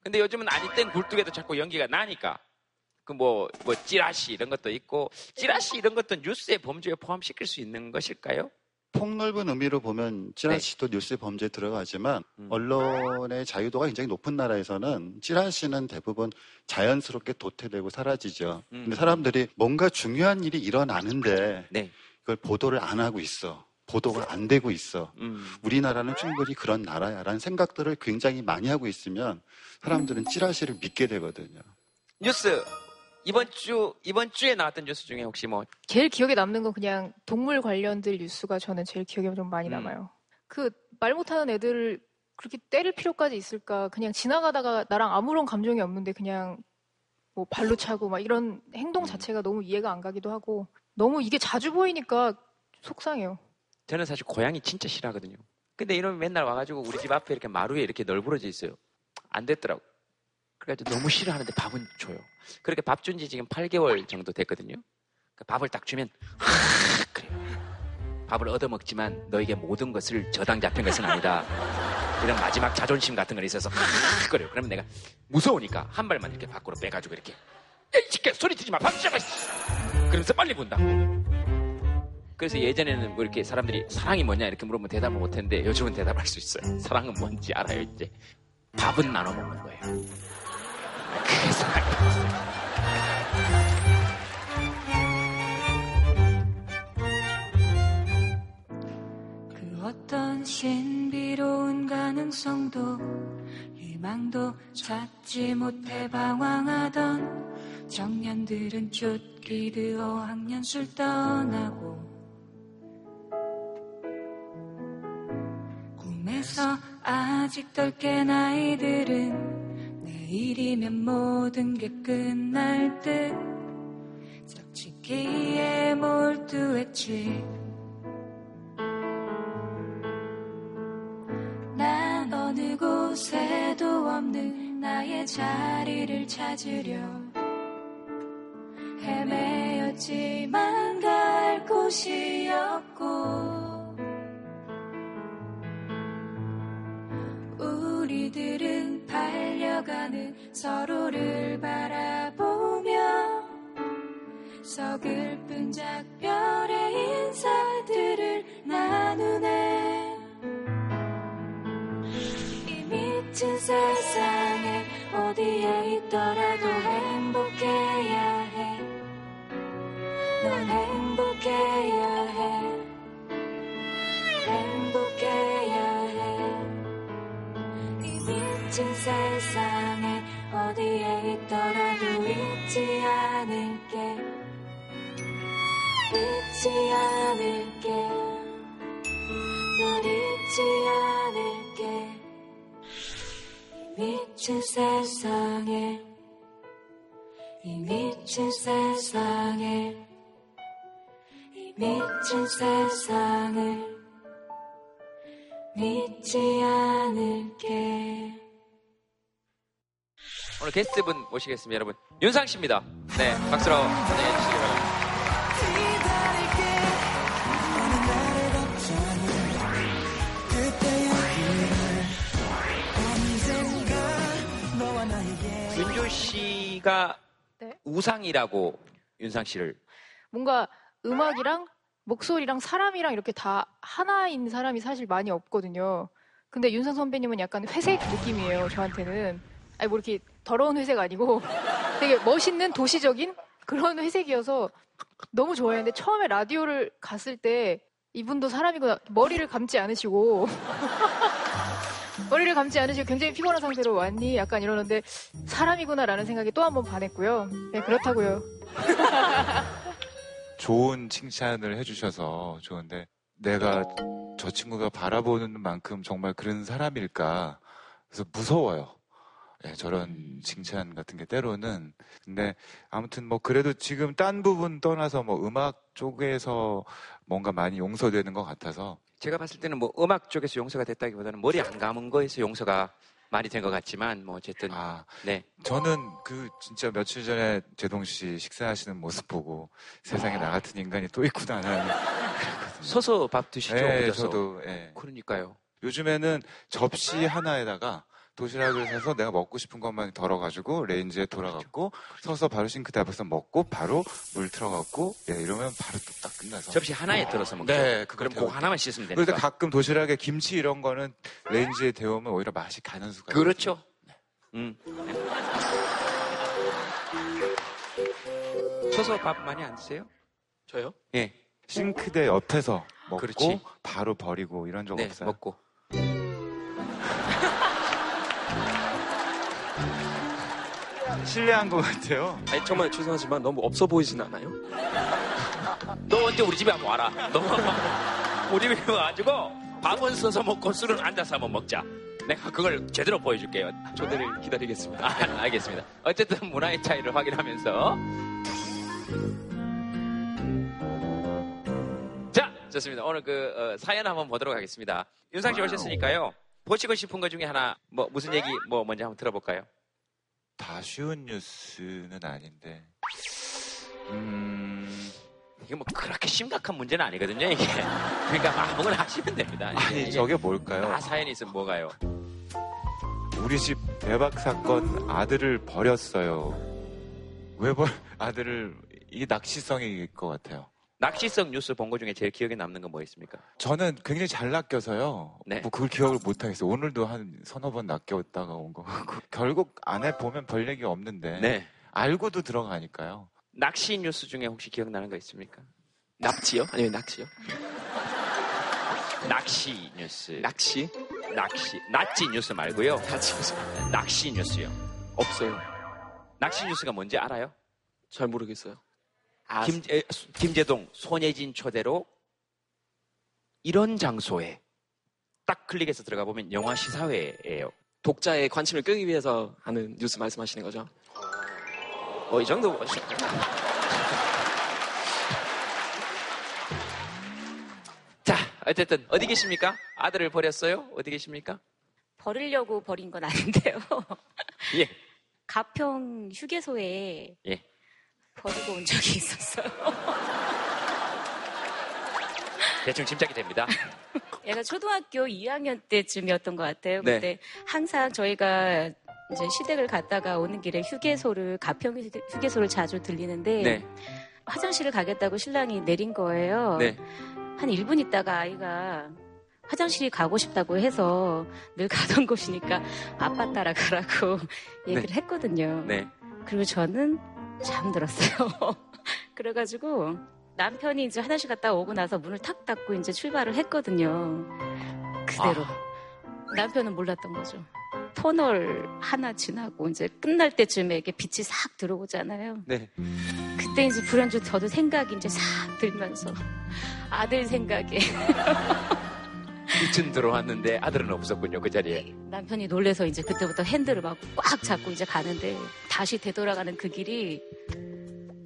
근데 요즘은 아니 땐 굴뚝에도 자꾸 연기가 나니까 그 뭐 뭐 찌라시 이런 것도 있고 찌라시 이런 것도 뉴스의 범주에 포함시킬 수 있는 것일까요? 폭넓은 의미로 보면 찌라시도 네. 뉴스 범죄에 들어가지만 음. 언론의 자유도가 굉장히 높은 나라에서는 찌라시는 대부분 자연스럽게 도태되고 사라지죠. 음. 근데 사람들이 뭔가 중요한 일이 일어나는데 네. 그걸 보도를 안 하고 있어. 보도가 안 되고 있어. 음. 우리나라는 충분히 그런 나라야라는 생각들을 굉장히 많이 하고 있으면 사람들은 찌라시를 믿게 되거든요. 뉴스 이번 주 이번 주에 나왔던 뉴스 중에 혹시 뭐 제일 기억에 남는 건 그냥 동물 관련들 뉴스가 저는 제일 기억에 좀 많이 음. 남아요. 그말 못하는 애들을 그렇게 때릴 필요까지 있을까? 그냥 지나가다가 나랑 아무런 감정이 없는데 그냥 뭐 발로 차고 막 이런 행동 자체가 너무 이해가 안 가기도 하고 너무 이게 자주 보이니까 속상해요. 저는 사실 고양이 진짜 싫어하거든요. 근데 이러면 맨날 와가지고 우리 집 앞에 이렇게 마루에 이렇게 널브러져 있어요. 안 됐더라고. 그래가지고 너무 싫어하는데 밥은 줘요. 그렇게 밥 준 지 지금 8개월 정도 됐거든요. 그 밥을 딱 주면 하, 그래요. 밥을 얻어먹지만 너에게 모든 것을 저당 잡힌 것은 아니다. 이런 마지막 자존심 같은 건 있어서 하, 그래요. 그러면 내가 무서우니까 한 발만 이렇게 밖으로 빼가지고 이렇게 야이 새끼야 소리 지지 마. 밥 주지 마. 씨. 그러면서 빨리 본다. 그래서 예전에는 뭐 이렇게 사람들이 사랑이 뭐냐 이렇게 물으면 대답을 못했는데 요즘은 대답할 수 있어요. 사랑은 뭔지 알아요 이제. 밥은 나눠 먹는 거예요. 사랑이에요. 그 어떤 신비로운 가능성도 희망도 찾지 못해 방황하던 청년들은 쫓기듯 어학연수를 떠나고 꿈에서 아직 덜 깬 아이들은 내일이면 모든 게 끝날 듯. 짝짓기에 몰두했지. 난 어느 곳에도 없는 나의 자리를 찾으려. 헤매였지만 갈 곳이 없고 달려가는 서로를 바라보며 서글픈 작별의 인사들을 나누네 이 미친 세상에 어디에 있더라도 행복해야 해. 넌 행복해야 있더라도 잊지 않을게. 잊지 않을게. 널 잊지 않을게. 이 미친 세상에 이 미친 세상에 이 미친 세상을 믿지 않을게 오늘 게스트분 모시겠습니다, 여러분. 윤상 씨입니다. 네, 박수로 환영해 주시기 바랍니다. 윤조 씨가 네. 우상이라고 윤상 씨를 뭔가 음악이랑 목소리랑 사람이랑 이렇게 다 하나인 사람이 사실 많이 없거든요. 근데 윤상 선배님은 약간 회색 느낌이에요, 저한테는. 아니, 뭐 이렇게 더러운 회색 아니고 되게 멋있는 도시적인 그런 회색이어서 너무 좋아했는데 처음에 라디오를 갔을 때 이분도 사람이구나. 머리를 감지 않으시고 머리를 감지 않으시고 굉장히 피곤한 상태로 왔니? 약간 이러는데 사람이구나라는 생각이 또 한 번 반했고요. 네, 그렇다고요. 좋은 칭찬을 해주셔서 좋은데 내가 저 친구가 바라보는 만큼 정말 그런 사람일까 그래서 무서워요. 예, 저런 칭찬 같은 게 때로는 근데 아무튼 뭐 그래도 지금 딴 부분 떠나서 뭐 음악 쪽에서 뭔가 많이 용서되는 것 같아서 제가 봤을 때는 뭐 음악 쪽에서 용서가 됐다기보다는 머리 안 감은 거에서 용서가 많이 된 것 같지만 뭐 어쨌든 네 저는 그 진짜 며칠 전에 제동 씨 식사하시는 모습 보고 세상에 나 같은 인간이 또 있구나 서서 밥 드시죠 예. 저도 예. 그러니까요. 요즘에는 접시 하나에다가 도시락을 사서 내가 먹고 싶은 것만 덜어가지고 레인지에 돌려갖고 서서 바로 싱크대 앞에서 먹고 바로 물 틀어갖고 예, 이러면 바로 또 딱 끝나서 접시 하나에 들어서 먹죠. 네, 그럼 그거 그거 하나만 씻으면 그런데 되니까. 가끔 도시락에 김치 이런 거는 레인지에 데우면 오히려 맛이 가는 수가 그렇죠. 음. 서서 밥 많이 안 드세요? 저요? 예. 싱크대 옆에서 먹고 그렇지. 바로 버리고 이런 적 네, 없어요? 먹고. 신뢰한 것 같아요. 아니 정말 죄송하지만 너무 없어 보이진 않아요? 너 언제 우리 집에 한번 와라. 너 우리 집에 와가지고 밥은 서서 먹고 술은 앉아서 한번 먹자. 내가 그걸 제대로 보여줄게요. 초대를 기다리겠습니다. 아, 알겠습니다. 어쨌든 문화의 차이를 확인하면서 자 좋습니다. 오늘 그 어, 사연 한번 보도록 하겠습니다. 윤상 씨 오셨으니까요. 보시고 싶은 것 중에 하나 뭐 무슨 얘기 뭐 먼저 한번 들어볼까요? 다 쉬운 뉴스는 아닌데. 음, 이게 뭐 그렇게 심각한 문제는 아니거든요. 이게 그러니까 뭐 아무거나 하시면 됩니다. 이게- 아니 이게 저게 뭘까요? 다 사연이 있으면 뭐가요? 우리 집 대박 사건 아들을 버렸어요. 왜 벌, 아들을, 이게 낚시성일 것 같아요. 낚시성 뉴스 본것 중에 제일 기억에 남는 건 뭐 있습니까? 저는 굉장히 잘 낚여서요. 네. 뭐 그걸 기억을 못 하겠어요. 오늘도 한 서너 번 낚였다가 온거 같고. 결국 안에 보면 별 얘기 없는데. 네. 알고도 들어가니까요. 낚시 뉴스 중에 혹시 기억나는 거 있습니까? 납치요? 아니면 낚시요? 낚시 뉴스. 낚시? 낚시. 낚시 뉴스 말고요. 낚시 뉴스. 낚시 뉴스요. 없어요. 낚시 뉴스가 뭔지 알아요? 잘 모르겠어요. 아, 김, 에, 김재동, 손예진 초대로 이런 장소에 딱 클릭해서 들어가 보면 영화 시사회예요. 독자의 관심을 끄기 위해서 하는 뉴스 말씀하시는 거죠? 어, 이 정도. 자, 어쨌든 어디 계십니까? 아들을 버렸어요? 어디 계십니까? 버리려고 버린 건 아닌데요. 예. 가평 휴게소에 예. 버리고 온 적이 있었어요. 대충 짐작이 됩니다. 얘가 초등학교 2학년 때쯤이었던 것 같아요. 네. 그때 항상 저희가 이제 시댁을 갔다가 오는 길에 휴게소를 가평 휴게- 휴게소를 자주 들리는데 네. 화장실을 가겠다고 신랑이 내린 거예요. 네. 한 1분 있다가 아이가 화장실이 가고 싶다고 해서 늘 가던 곳이니까 아빠 따라가라고 얘기를 네. 했거든요. 네. 그리고 저는 잠들었어요. 그래가지고 남편이 이제 화장실 갔다 오고 나서 문을 탁 닫고 이제 출발을 했거든요. 그대로. 남편은 몰랐던 거죠. 터널 하나 지나고 이제 끝날 때쯤에 이게 빛이 싹 들어오잖아요. 네. 그때 이제 불현듯 저도 생각이 이제 싹 들면서 아들 생각에 이쯤 들어왔는데 아들은 없었군요, 그 자리에. 남편이 놀래서 이제 그때부터 핸들을 막 꽉 잡고 이제 가는데 다시 되돌아가는 그 길이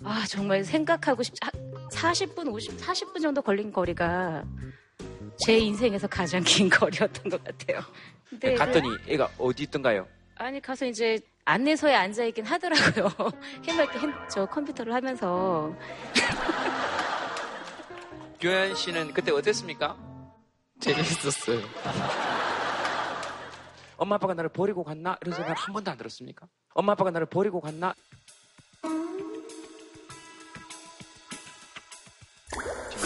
아 정말 생각하고 싶 40분 50 40분 정도 걸린 거리가 제 인생에서 가장 긴 거리였던 것 같아요. 근데 갔더니 애가 어디 있던가요? 아니 가서 이제 안내소에 앉아 있긴 하더라고요. 해맑게 핸- 저 컴퓨터를 하면서 규현 씨는 그때 어땠습니까? 재밌었어요. 엄마 아빠가 나를 버리고 갔나? 이런 생각 한 번도 안 들었습니까? 엄마 아빠가 나를 버리고 갔나?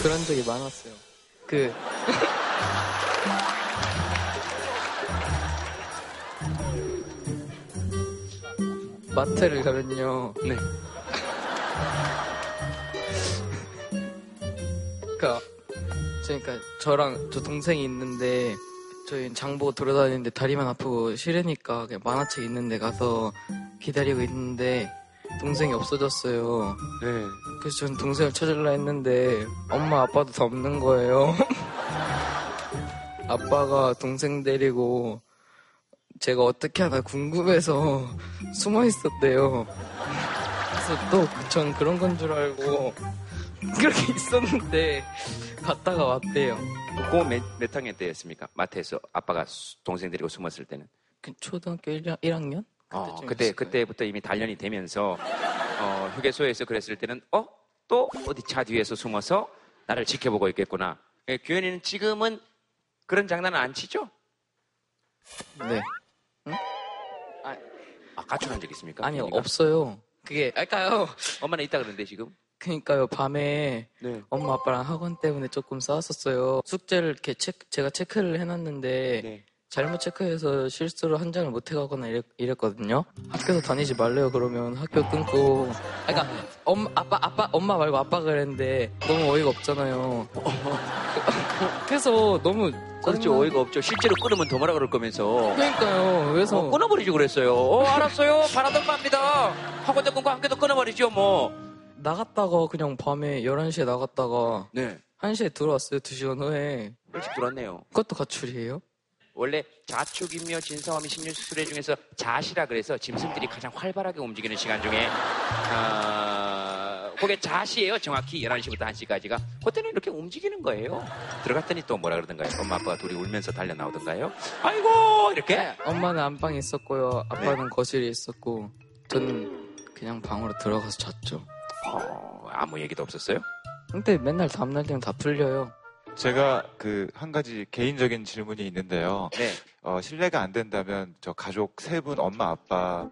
그런 적이 많았어요. 그 마트를 가면요. 네. 그러니까 그러니까 저랑 저 동생이 있는데 저희 장보고 돌아다니는데 다리만 아프고 싫으니까 그냥 만화책 있는 데 가서 기다리고 있는데 동생이 없어졌어요. 네. 그래서 전 동생을 찾으려 했는데 엄마 아빠도 다 없는 거예요. 아빠가 동생 데리고 제가 어떻게 하나 궁금해서 숨어 있었대요. 그래서 또 전 그런 건 줄 알고 그렇게 있었는데 갔다가 왔대요. 그거 몇, 몇 학년 때였습니까? 마트에서 아빠가 수- 동생 데리고 숨었을 때는. 그 초등학교 1, 학년 어, 그때, 그때부터 이미 단련이 되면서, 어, 휴게소에서 그랬을 때는, 어? 또 어디 차 뒤에서 숨어서 나를 지켜보고 있겠구나. 예, 규현이는 지금은 그런 장난은 안 치죠? 네. 아, 가출한 적 있습니까? 아니요? 없어요. 그게, 알까요? 엄마는 있다 그러는데 지금? 그니까요, 밤에 네. 엄마 아빠랑 학원 때문에 조금 싸웠었어요. 숙제를 이렇게 체크- 제가 체크를 해놨는데 네. 잘못 체크해서 실수로 한 장을 못 해가거나 이랬, 이랬거든요. 학교도 다니지 말래요. 그러면 학교 끊고. 아, 그러니까 엄 아빠 아빠 엄마 말고 아빠가 그랬는데 너무 어이가 없잖아요. 그래서 너무 그렇죠. 어이가 없죠. 실제로 끊으면 더 뭐라 그럴 거면서. 그러니까요. 그래서 어, 끊어버리지 그랬어요. 어, 알았어요. 바라던 바입니다. 학원도 끊고 학교도 끊어버리죠, 뭐. 나갔다가 그냥 밤에 11시에 나갔다가 네. 1시에 들어왔어요. 2시간 후에. 일찍 들었네요. 그것도 가출이에요? 원래 자축인묘 진성화미 신유수술회 중에서 자시라 그래서 짐승들이 가장 활발하게 움직이는 시간 중에 아, 그게 자시예요 정확히 11시부터 1시까지가 그때는 이렇게 움직이는 거예요 들어갔더니 또 뭐라 그러던가요 엄마 아빠가 둘이 울면서 달려 나오던가요 아이고 이렇게 엄마는 안방에 있었고요. 아빠는 거실에 있었고 저는 그냥 방으로 들어가서 잤죠. 어, 아무 얘기도 없었어요? 근데 맨날 다음날 되면 다 풀려요. 제가 그 한 가지 개인적인 질문이 있는데요. 네. 어, 실례가 안 된다면 저 가족 세 분 엄마 아빠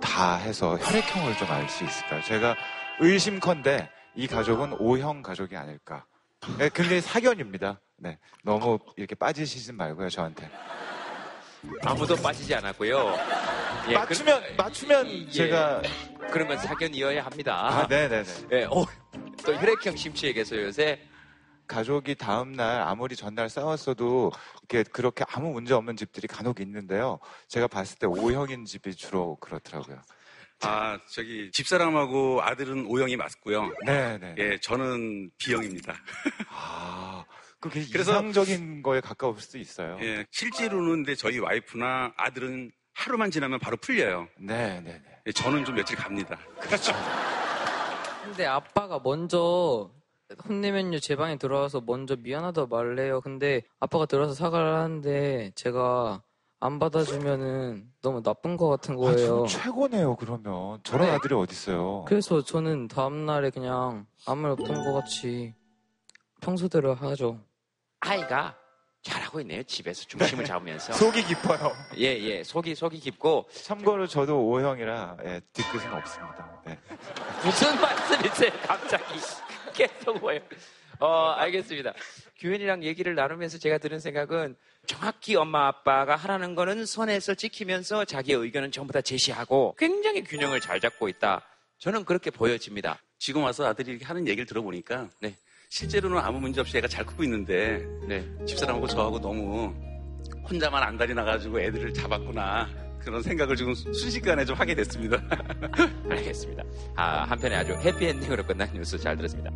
다 해서 혈액형을 좀 알 수 있을까요? 제가 의심컨대 이 가족은 O형 가족이 아닐까. 네, 굉장히 사견입니다. 네, 너무 이렇게 빠지시지 말고요 저한테. 아무도 빠지지 않았고요 예, 맞추면 그- 맞추면 예. 제가 그런 건 사견이어야 합니다 아, 네네네. 예, 어, 또 혈액형 심취에게서 요새 가족이 다음날 아무리 전날 싸웠어도 이렇게 그렇게 아무 문제 없는 집들이 간혹 있는데요. 제가 봤을 때 O형인 집이 주로 그렇더라고요. 아, 저기 집사람하고 아들은 O형이 맞고요. 네, 네. 예, 저는 B형입니다. 아, 그게 그래서- 이상적인 거에 가까울 수도 있어요. 예, 실제로는 근데 저희 와이프나 아들은 하루만 지나면 바로 풀려요. 네, 네, 네. 예, 저는 좀 며칠 갑니다. 그렇죠. 근데 아빠가 먼저 혼내면요 제 방에 들어와서 먼저 미안하다 말래요. 근데 아빠가 들어와서 사과를 하는데 제가 안 받아주면은 너무 나쁜 것 같은 아, 거예요. 저는 최고네요, 그러면. 저런 네. 아들이 어딨어요. 그래서 저는 다음 날에 그냥 아무 일 없던 것 같이 평소대로 하죠. 아이가 잘하고 있네요. 집에서 중심을 잡으면서. 속이 깊어요. 예, 예. 속이, 속이 깊고. 참고로 저도 O형이라 예, 뒤끝은 없습니다. 네. 무슨 말씀이세요, 갑자기. 계속 뭐예요. 어, 알겠습니다. 규현이랑 얘기를 나누면서 제가 드는 생각은 정확히 엄마 아빠가 하라는 거는 선에서 지키면서 자기의 의견은 전부 다 제시하고 굉장히 균형을 잘 잡고 있다. 저는 그렇게 보여집니다. 지금 와서 아들이 이렇게 하는 얘기를 들어보니까 실제로는 아무 문제 없이 애가 잘 크고 있는데 집사람하고 저하고 너무 혼자만 안달이 나가지고 애들을 잡았구나 그런 생각을 지금 순식간에 좀 하게 됐습니다. 알겠습니다. 아, 한편에 아주 해피엔딩으로 끝난 뉴스 잘 들었습니다.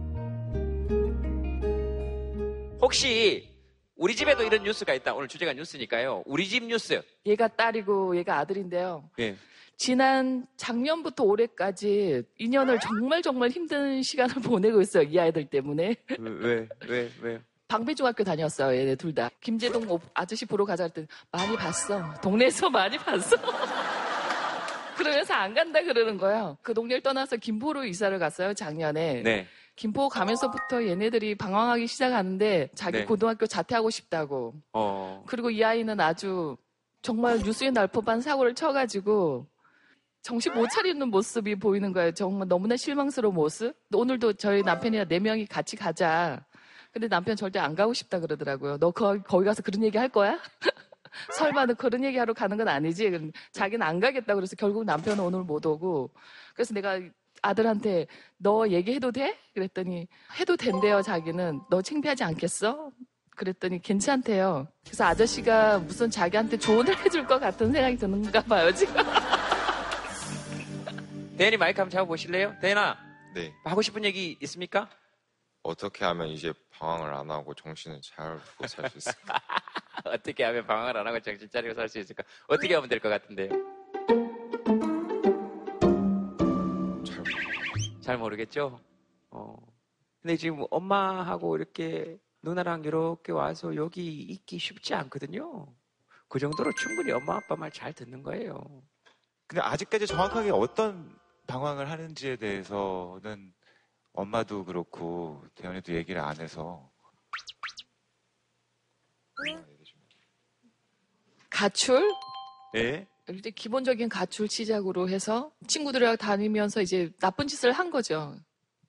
혹시 우리 집에도 이런 뉴스가 있다. 오늘 주제가 뉴스니까요. 우리 집 뉴스. 얘가 딸이고 얘가 아들인데요. 예. 지난 작년부터 올해까지 2년을 정말 정말 힘든 시간을 보내고 있어요. 이 아이들 때문에. 왜, 왜, 왜? 방배중학교 다녔어요. 얘네 둘 다. 김재동 오- 아저씨 보러 가자 했더니 많이 봤어. 동네에서 많이 봤어. 그러면서 안 간다 그러는 거예요. 그 동네를 떠나서 김포로 이사를 갔어요. 작년에. 네. 김포 가면서부터 얘네들이 방황하기 시작하는데 자기 네. 고등학교 자퇴하고 싶다고. 어. 그리고 이 아이는 아주 정말 뉴스에 날 법한 사고를 쳐가지고 정신 못 차리는 모습이 보이는 거예요. 정말 너무나 실망스러운 모습. 오늘도 저희 남편이랑 네 명이 같이 가자. 근데 남편 절대 안 가고 싶다 그러더라고요. 너 거, 거기 가서 그런 얘기 할 거야? 설마 너 그런 얘기 하러 가는 건 아니지? 자기는 안 가겠다 그래서 결국 남편은 오늘 못 오고. 그래서 내가 아들한테 너 얘기해도 돼? 그랬더니 해도 된대요 자기는. 너 창피하지 않겠어? 그랬더니 괜찮대요. 그래서 아저씨가 무슨 자기한테 조언을 해줄 것 같은 생각이 드는가 봐요 지금. 대현이 마이크 한번 잡아보실래요? 대현아, 네. 하고 싶은 얘기 있습니까? 어떻게 하면 이제 방황을 안 하고 정신을 잘 두고 살 수 있을까? 어떻게 하면 방황을 안 하고 정신 차리고 살 수 있을까? 어떻게 하면 될 것 같은데요? 잘 모르겠죠? 어. 근데 지금 엄마하고 이렇게 누나랑 이렇게 와서 여기 있기 쉽지 않거든요. 그 정도로 충분히 엄마 아빠 말 잘 듣는 거예요. 근데 아직까지 정확하게 어떤 방황을 하는지에 대해서는 엄마도 그렇고 대현이도 얘기를 안 해서 가출? 예? 일단 기본적인 가출 시작으로 해서 친구들이랑 다니면서 이제 나쁜 짓을 한 거죠.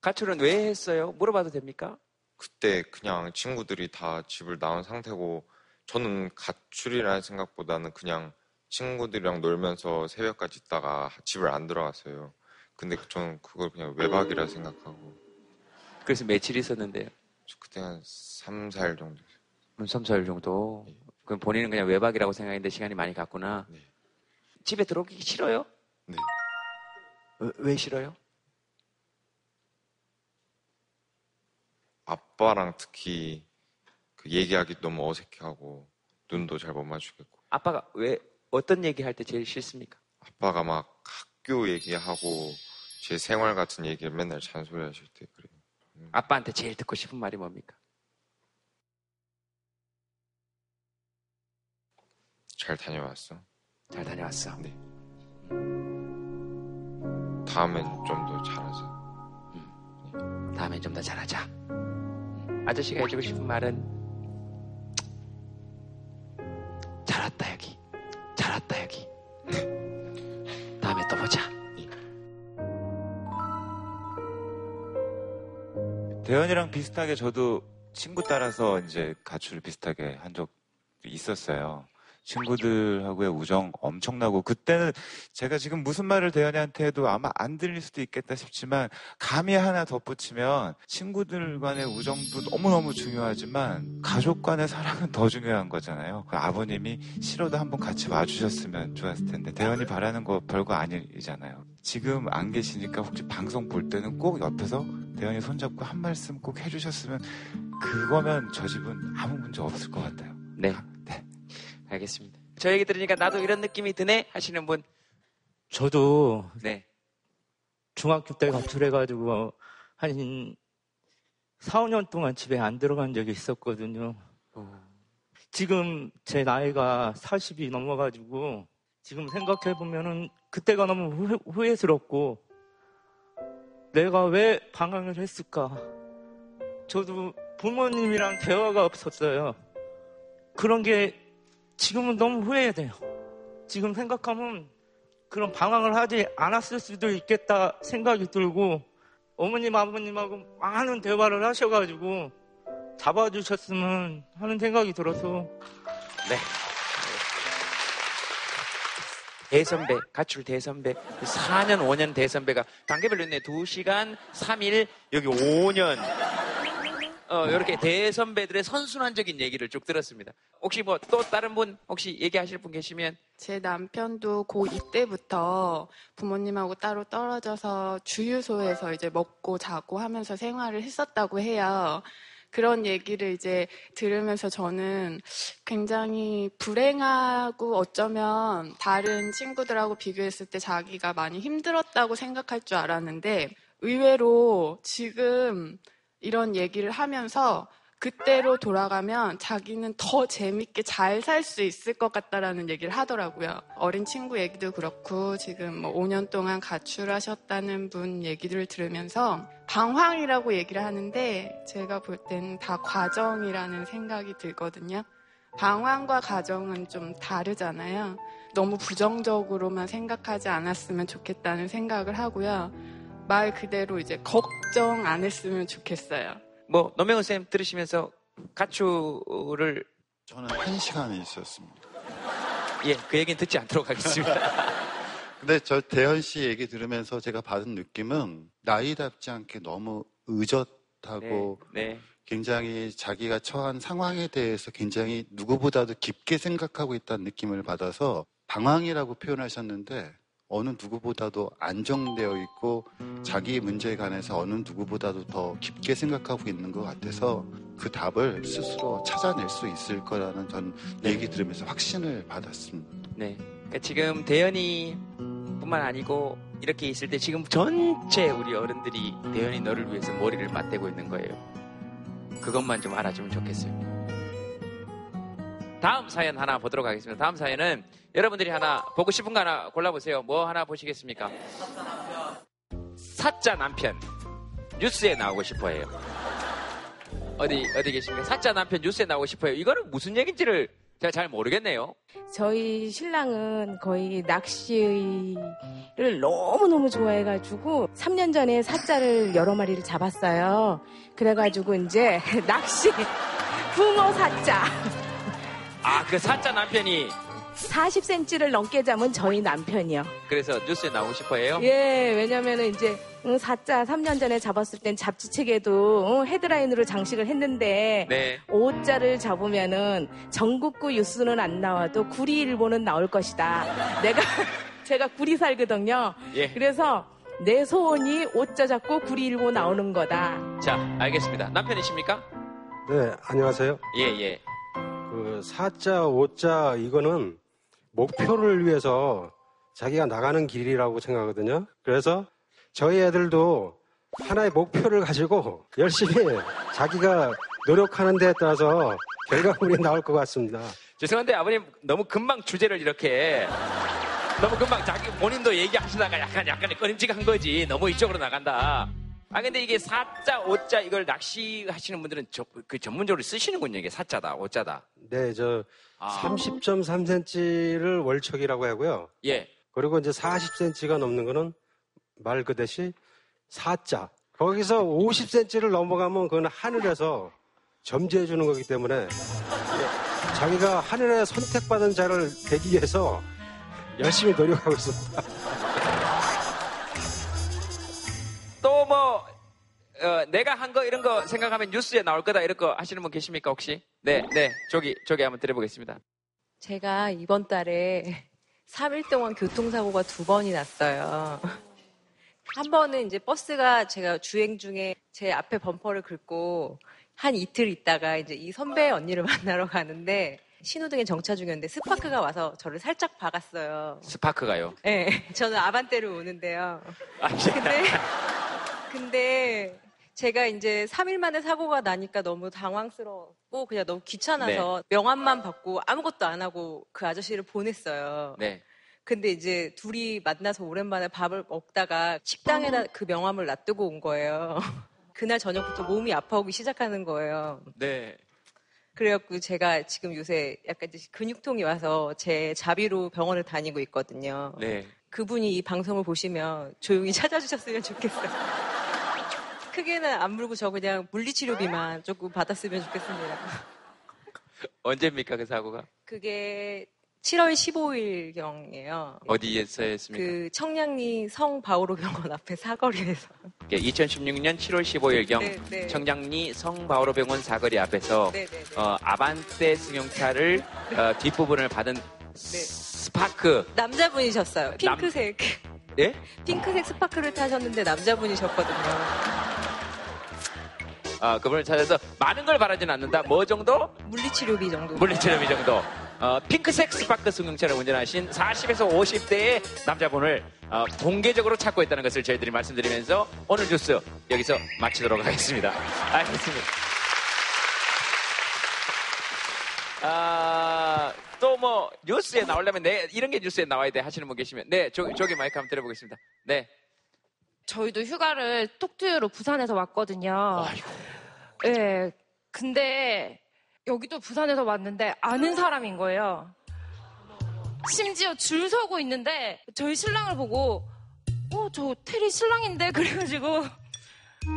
가출은 왜 했어요? 물어봐도 됩니까? 그때 그냥 친구들이 다 집을 나온 상태고 저는 가출이라는 생각보다는 그냥 친구들이랑 놀면서 새벽까지 있다가 집을 안 들어갔어요. 근데 저는 그걸 그냥 외박이라 생각하고 그래서 며칠 있었는데요? 저 그때 한 3, 4일 정도. 한 3, 4일 정도. 그럼 본인은 그냥 외박이라고 생각했는데 시간이 많이 갔구나. 집에 들어오기 싫어요? 네. 왜, 왜 싫어요? 아빠랑 특히 그 얘기하기 너무 어색해하고 눈도 잘 못 마주겠고 아빠가 왜 어떤 얘기 할 때 제일 싫습니까? 아빠가 막 학교 얘기하고 제 생활 같은 얘기를 맨날 잔소리 하실 때 그래요. 아빠한테 제일 듣고 싶은 말이 뭡니까? 잘 다녀왔어. 잘 다녀왔어. 네. 다음엔 좀 더 잘하자. 다음엔 좀 더 잘하자. 아저씨가 해주고 싶은 말은 대현이랑 비슷하게 저도 친구 따라서 이제 가출을 비슷하게 한 적도 있었어요. 친구들하고의 우정 엄청나고 그때는 제가 지금 무슨 말을 대현이한테 해도 아마 안 들릴 수도 있겠다 싶지만 감히 하나 덧붙이면 친구들 간의 우정도 너무너무 중요하지만 가족 간의 사랑은 더 중요한 거잖아요. 아버님이 싫어도 한번 같이 와주셨으면 좋았을 텐데 대현이 바라는 거 별거 아니잖아요. 지금 안 계시니까 혹시 방송 볼 때는 꼭 옆에서 대현이 손잡고 한 말씀 꼭 해주셨으면 그거면 저 집은 아무 문제 없을 것 같아요. 네. 알겠습니다. 저 얘기 들으니까 나도 이런 느낌이 드네 하시는 분. 저도 네. 중학교 때 가출해가지고 한 4, 5년 동안 집에 안 들어간 적이 있었거든요. 지금 제 나이가 40이 넘어가지고 지금 생각해보면은 그때가 너무 후회, 후회스럽고 내가 왜 방황을 했을까. 저도 부모님이랑 대화가 없었어요. 그런 게 지금은 너무 후회돼요. 지금 생각하면 그런 방황을 하지 않았을 수도 있겠다 생각이 들고 어머님 아버님하고 많은 대화를 하셔가지고 잡아주셨으면 하는 생각이 들어서 네. 대선배, 가출 대선배, 4년, 5년 대선배가 단계별로 있네. 2시간, 3일, 여기 5년. 어, 이렇게 대선배들의 선순환적인 얘기를 쭉 들었습니다. 혹시 뭐 또 다른 분 혹시 얘기하실 분 계시면 제 남편도 고2 때부터 부모님하고 따로 떨어져서 주유소에서 이제 먹고 자고 하면서 생활을 했었다고 해요. 그런 얘기를 이제 들으면서 저는 굉장히 불행하고 어쩌면 다른 친구들하고 비교했을 때 자기가 많이 힘들었다고 생각할 줄 알았는데 의외로 지금 이런 얘기를 하면서 그때로 돌아가면 자기는 더 재밌게 잘 살 수 있을 것 같다라는 얘기를 하더라고요. 어린 친구 얘기도 그렇고 지금 뭐 5년 동안 가출하셨다는 분 얘기들을 들으면서 방황이라고 얘기를 하는데 제가 볼 때는 다 과정이라는 생각이 들거든요. 방황과 가정은 좀 다르잖아요. 너무 부정적으로만 생각하지 않았으면 좋겠다는 생각을 하고요. 말 그대로 이제 걱정 안 했으면 좋겠어요. 뭐 노명훈 쌤 들으시면서 가출을 저는 한 시간에 있었습니다. 예, 그 얘기는 듣지 않도록 하겠습니다. 근데 저 대현 씨 얘기 들으면서 제가 받은 느낌은 나이답지 않게 너무 의젓하고 네, 네. 굉장히 자기가 처한 상황에 대해서 굉장히 누구보다도 깊게 생각하고 있다는 느낌을 받아서 방황이라고 표현하셨는데 어느 누구보다도 안정되어 있고 자기 문제에 관해서 어느 누구보다도 더 깊게 생각하고 있는 것 같아서 그 답을 스스로 찾아낼 수 있을 거라는 전 얘기 들으면서 확신을 받았습니다. 네. 그러니까 지금 대현이 뿐만 아니고 이렇게 있을 때 지금 전체 우리 어른들이 대현이 너를 위해서 머리를 맞대고 있는 거예요. 그것만 좀 알아주면 좋겠어요. 다음 사연 하나 보도록 하겠습니다. 다음 사연은 여러분들이 하나 보고 싶은 거 하나 골라보세요. 뭐 하나 보시겠습니까? 사자 남편 뉴스에 나오고 싶어 해요. 어디 어디 계십니까? 사자 남편 뉴스에 나오고 싶어요. 이거는 무슨 얘기인지를 제가 잘 모르겠네요. 저희 신랑은 거의 낚시를 너무너무 좋아해가지고 3년 전에 사자를 여러 마리를 잡았어요. 그래가지고 이제 낚시 붕어 사자 아, 그 사자 남편이 40cm를 넘게 잡은 저희 남편이요. 그래서 뉴스에 나오고 싶어해요? 예, 왜냐면은 이제 응, 사자 3년 전에 잡았을 땐 잡지책에도 응, 헤드라인으로 장식을 했는데 네. 오자를 잡으면은 전국구 뉴스는 안 나와도 구리일보는 나올 것이다. 내가 제가 구리 살거든요. 예. 그래서 내 소원이 오자 잡고 구리일보 나오는 거다. 자, 알겠습니다. 남편이십니까? 네, 안녕하세요. 예, 예. 그 사자, 오자 이거는 목표를 위해서 자기가 나가는 길이라고 생각하거든요. 그래서 저희 애들도 하나의 목표를 가지고 열심히 자기가 노력하는 데에 따라서 결과물이 나올 것 같습니다. 죄송한데 아버님 너무 금방 주제를 이렇게 너무 금방 자기 본인도 얘기하시다가 약간 약간 꺼림직한 거지. 너무 이쪽으로 나간다. 아 근데 이게 사자, 오자 이걸 낚시하시는 분들은 저, 그 전문적으로 쓰시는군요. 이게 사자다, 오자다. 네, 저 아. 30.3cm를 월척이라고 하고요. 예. 그리고 이제 40cm가 넘는 거는 말 그대시 사자. 거기서 50cm를 넘어가면 그건 하늘에서 점지해 주는 거기 때문에 자기가 하늘에 선택받은 자를 되기 위해서 열심히 노력하고 있습니다. 어, 내가 한 거 이런 거 생각하면 뉴스에 나올 거다 이런 거 하시는 분 계십니까 혹시? 네, 네. 저기, 저기 한번 드려보겠습니다. 제가 이번 달에 3일 동안 교통사고가 두 번이 났어요. 한 번은 이제 버스가 제가 주행 중에 제 앞에 범퍼를 긁고 한 이틀 있다가 이제 이 선배 언니를 만나러 가는데 신호등에 정차 중이었는데 스파크가 와서 저를 살짝 박았어요. 스파크가요. 네, 저는 아반떼를 오는데요. 아, 근데, 근데 제가 이제 3일 만에 사고가 나니까 너무 당황스러웠고 그냥 너무 귀찮아서 명함만 받고 아무것도 안 하고 그 아저씨를 보냈어요. 네. 근데 이제 둘이 만나서 오랜만에 밥을 먹다가 식당에다 그 명함을 놔두고 온 거예요. 그날 저녁부터 몸이 아파오기 시작하는 거예요. 네. 그래갖고 제가 지금 요새 약간 이제 근육통이 와서 제 자비로 병원을 다니고 있거든요. 네. 그분이 이 방송을 보시면 조용히 찾아주셨으면 좋겠어요. 크게는 안 물고 저 그냥 물리치료비만 조금 받았으면 좋겠습니다. 언제입니까 그 사고가? 그게 7월 15일경이에요. 어디에서 했습니까? 그 청량리 성 바오로 병원 앞에 사거리에서. 2016년 7월 15일경 네, 네. 청량리 성 바오로 병원 사거리 앞에서 네, 네, 네. 어, 아반떼 승용차를 어, 뒷부분을 박은 스파크 남자분이셨어요. 핑크색. 예? 핑크색 스파크를 타셨는데 남자분이셨거든요. 어, 그분을 찾아서 많은 걸 바라진 않는다. 뭐 정도? 물리치료비 정도. 물리치료비 정도. 어, 핑크색 스파크 승용차를 운전하신 40에서 50대의 남자분을 어, 공개적으로 찾고 있다는 것을 저희들이 말씀드리면서 오늘 뉴스 여기서 마치도록 하겠습니다. 알겠습니다. 아, 또 뭐 뉴스에 나오려면 내 이런 게 뉴스에 나와야 돼 하시는 분 계시면 네, 저기, 저기 마이크 한번 들어보겠습니다. 네. 저희도 휴가를 톡투유로 부산에서 왔거든요. 네. 근데 여기도 부산에서 왔는데 아는 사람인 거예요. 심지어 줄 서고 있는데 저희 신랑을 보고 어, 저 테리 신랑인데 그래가지고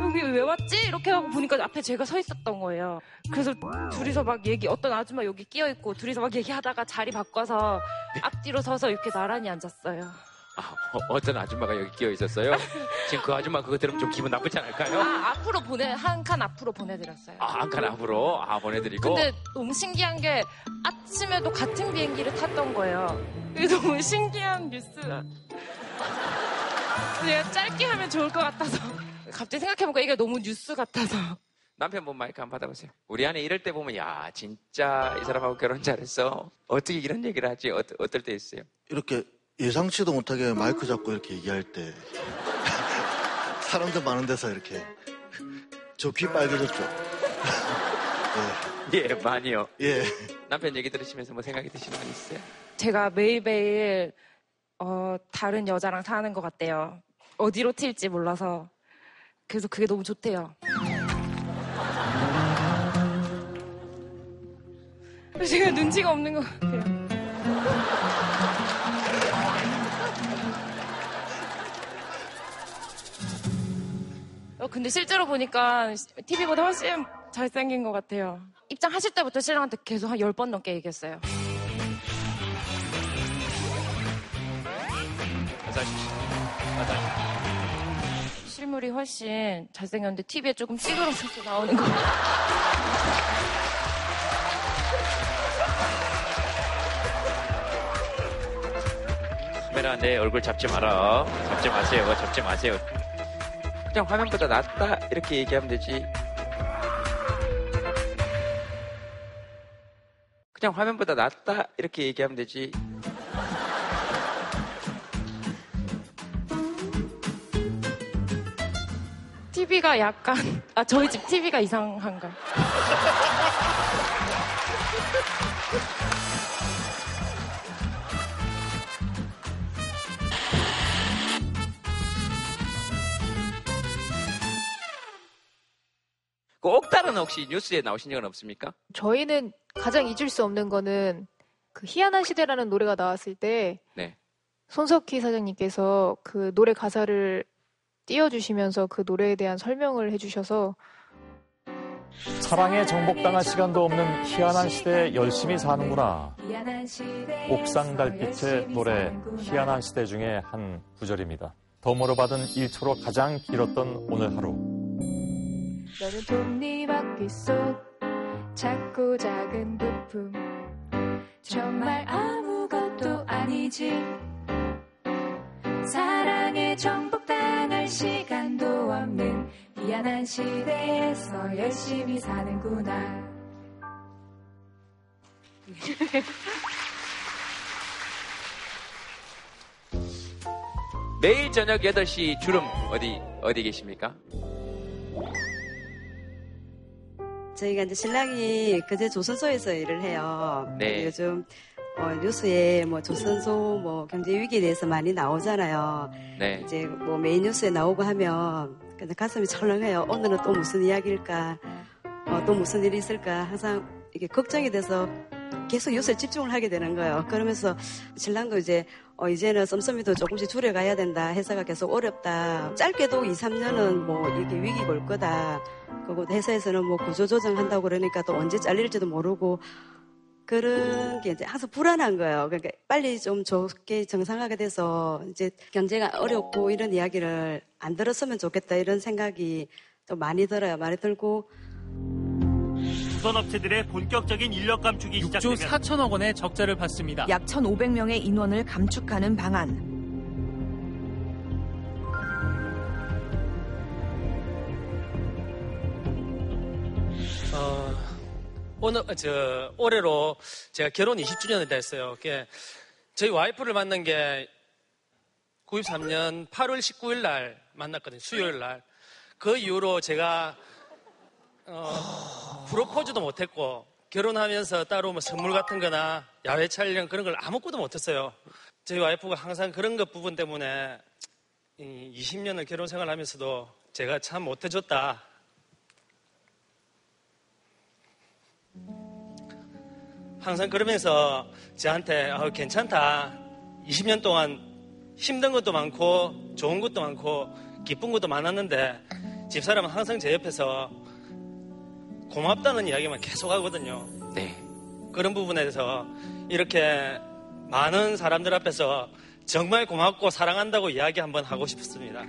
여기 왜 왔지? 이렇게 하고 보니까 앞에 제가 서 있었던 거예요. 그래서 둘이서 막 얘기, 어떤 아줌마 여기 끼어 있고 둘이서 막 얘기하다가 자리 바꿔서 앞뒤로 서서 이렇게 나란히 앉았어요. 아, 어, 떤 아줌마가 여기 끼어 있었어요? 지금 그 아줌마 그거 들으면 좀 기분 나쁘지 않을까요? 아, 앞으로 보내, 한 칸 앞으로 보내드렸어요. 아, 한 칸 앞으로 아 보내드리고. 근데 너무 신기한 게 아침에도 같은 비행기를 탔던 거예요. 이게 너무 신기한 뉴스가. 제가 짧게 하면 좋을 것 같아서. 갑자기 생각해보니까 이게 너무 뉴스 같아서. 남편분 마이크 한번 받아보세요. 우리 안에 이럴 때 보면 야 진짜 이 사람하고 결혼 잘했어. 어떻게 이런 얘기를 하지? 어, 어떨 때 있어요? 이렇게 예상치도 못하게 마이크 잡고 이렇게 얘기할 때 사람들 많은 데서 이렇게 저 귀 빨개졌죠. 예, 많이요. 예. 남편 얘기 들으시면서 뭐 생각이 드시는 분 있어요? 제가 매일매일 어, 다른 여자랑 사는 것 같대요. 어디로 튈지 몰라서. 그래서 그게 너무 좋대요. 제가 눈치가 없는 것 같아요. 근데 실제로 보니까 TV보다 훨씬 잘생긴 것 같아요. 입장하실 때부터 신랑한테 계속 한 10번 넘게 얘기했어요. 실물이 훨씬 잘생겼는데 TV에 조금 찌그러져서 나오는 거. 카메라 내 얼굴 잡지 마라. 잡지 마세요. 잡지 마세요. 그냥 화면보다 낫다 이렇게 얘기하면 되지. 그냥 화면보다 낫다 이렇게 얘기하면 되지. TV가 약간, 아, 저희 집 TV가 이상한가. 꼭 다른 혹시 뉴스에 나오신 적은 없습니까? 저희는 가장 잊을 수 없는 거는 그 희한한 시대라는 노래가 나왔을 때 네. 손석희 사장님께서 그 노래 가사를 띄워주시면서 그 노래에 대한 설명을 해주셔서 사랑에 정복당할 시간도 없는 희한한 시대에 열심히 사는구나. 옥상 달빛의 노래 희한한 시대 중에 한 구절입니다. 덤으로 받은 1초로 가장 길었던 오늘 하루. 너는 톱니바퀴 속 작고 작은 부품. 정말 아무것도 아니지. 사랑에 정복당할 시간도 없는 미안한 시대에서 열심히 사는구나. 매일 저녁 8시 주름 어디 어디 계십니까? 저희가 이제 신랑이 그제 조선소에서 일을 해요. 네. 요즘 어, 뉴스에 뭐 조선소 뭐 경제 위기에 대해서 많이 나오잖아요. 네. 이제 뭐 메인 뉴스에 나오고 하면 근데 가슴이 철렁해요. 오늘은 또 무슨 이야기일까? 어, 또 무슨 일이 있을까? 항상 이게 걱정이 돼서 계속 뉴스에 집중을 하게 되는 거예요. 그러면서 신랑도 이제 어, 이제는 썸썸이도 조금씩 줄여가야 된다. 회사가 계속 어렵다. 짧게도 2, 3년은 뭐 이게 위기 볼 거다. 그리고 회사에서는 뭐 구조조정 한다고 그러니까 또 언제 잘릴지도 모르고 그런 게 이제 항상 불안한 거예요. 그러니까 빨리 좀 좋게 정상화가 돼서 이제 경제가 어렵고 이런 이야기를 안 들었으면 좋겠다 이런 생각이 좀 많이 들어요. 많이 들고 조선업체들의 본격적인 인력 감축이 6조 시작되면 4천억 원의 적자를 받습니다. 약 1,500명의 인원을 감축하는 방안. 어, 오늘 저 올해로 제가 결혼 20주년을 됐어요. 저희 와이프를 만난 게 93년 8월 19일 날 만났거든요. 수요일 날. 그 이후로 제가 어, 프로포즈도 못했고 결혼하면서 따로 뭐 선물 같은 거나 야외 촬영 그런 걸 아무것도 못했어요. 저희 와이프가 항상 그런 것 부분 때문에 이 20년을 결혼 생활하면서도 제가 참 못해줬다. 항상 그러면서 저한테 아, 괜찮다. 20년 동안 힘든 것도 많고 좋은 것도 많고 기쁜 것도 많았는데 집사람은 항상 제 옆에서 고맙다는 이야기만 계속 하거든요. 네. 그런 부분에 대해서 이렇게 많은 사람들 앞에서 정말 고맙고 사랑한다고 이야기 한번 하고 싶습니다.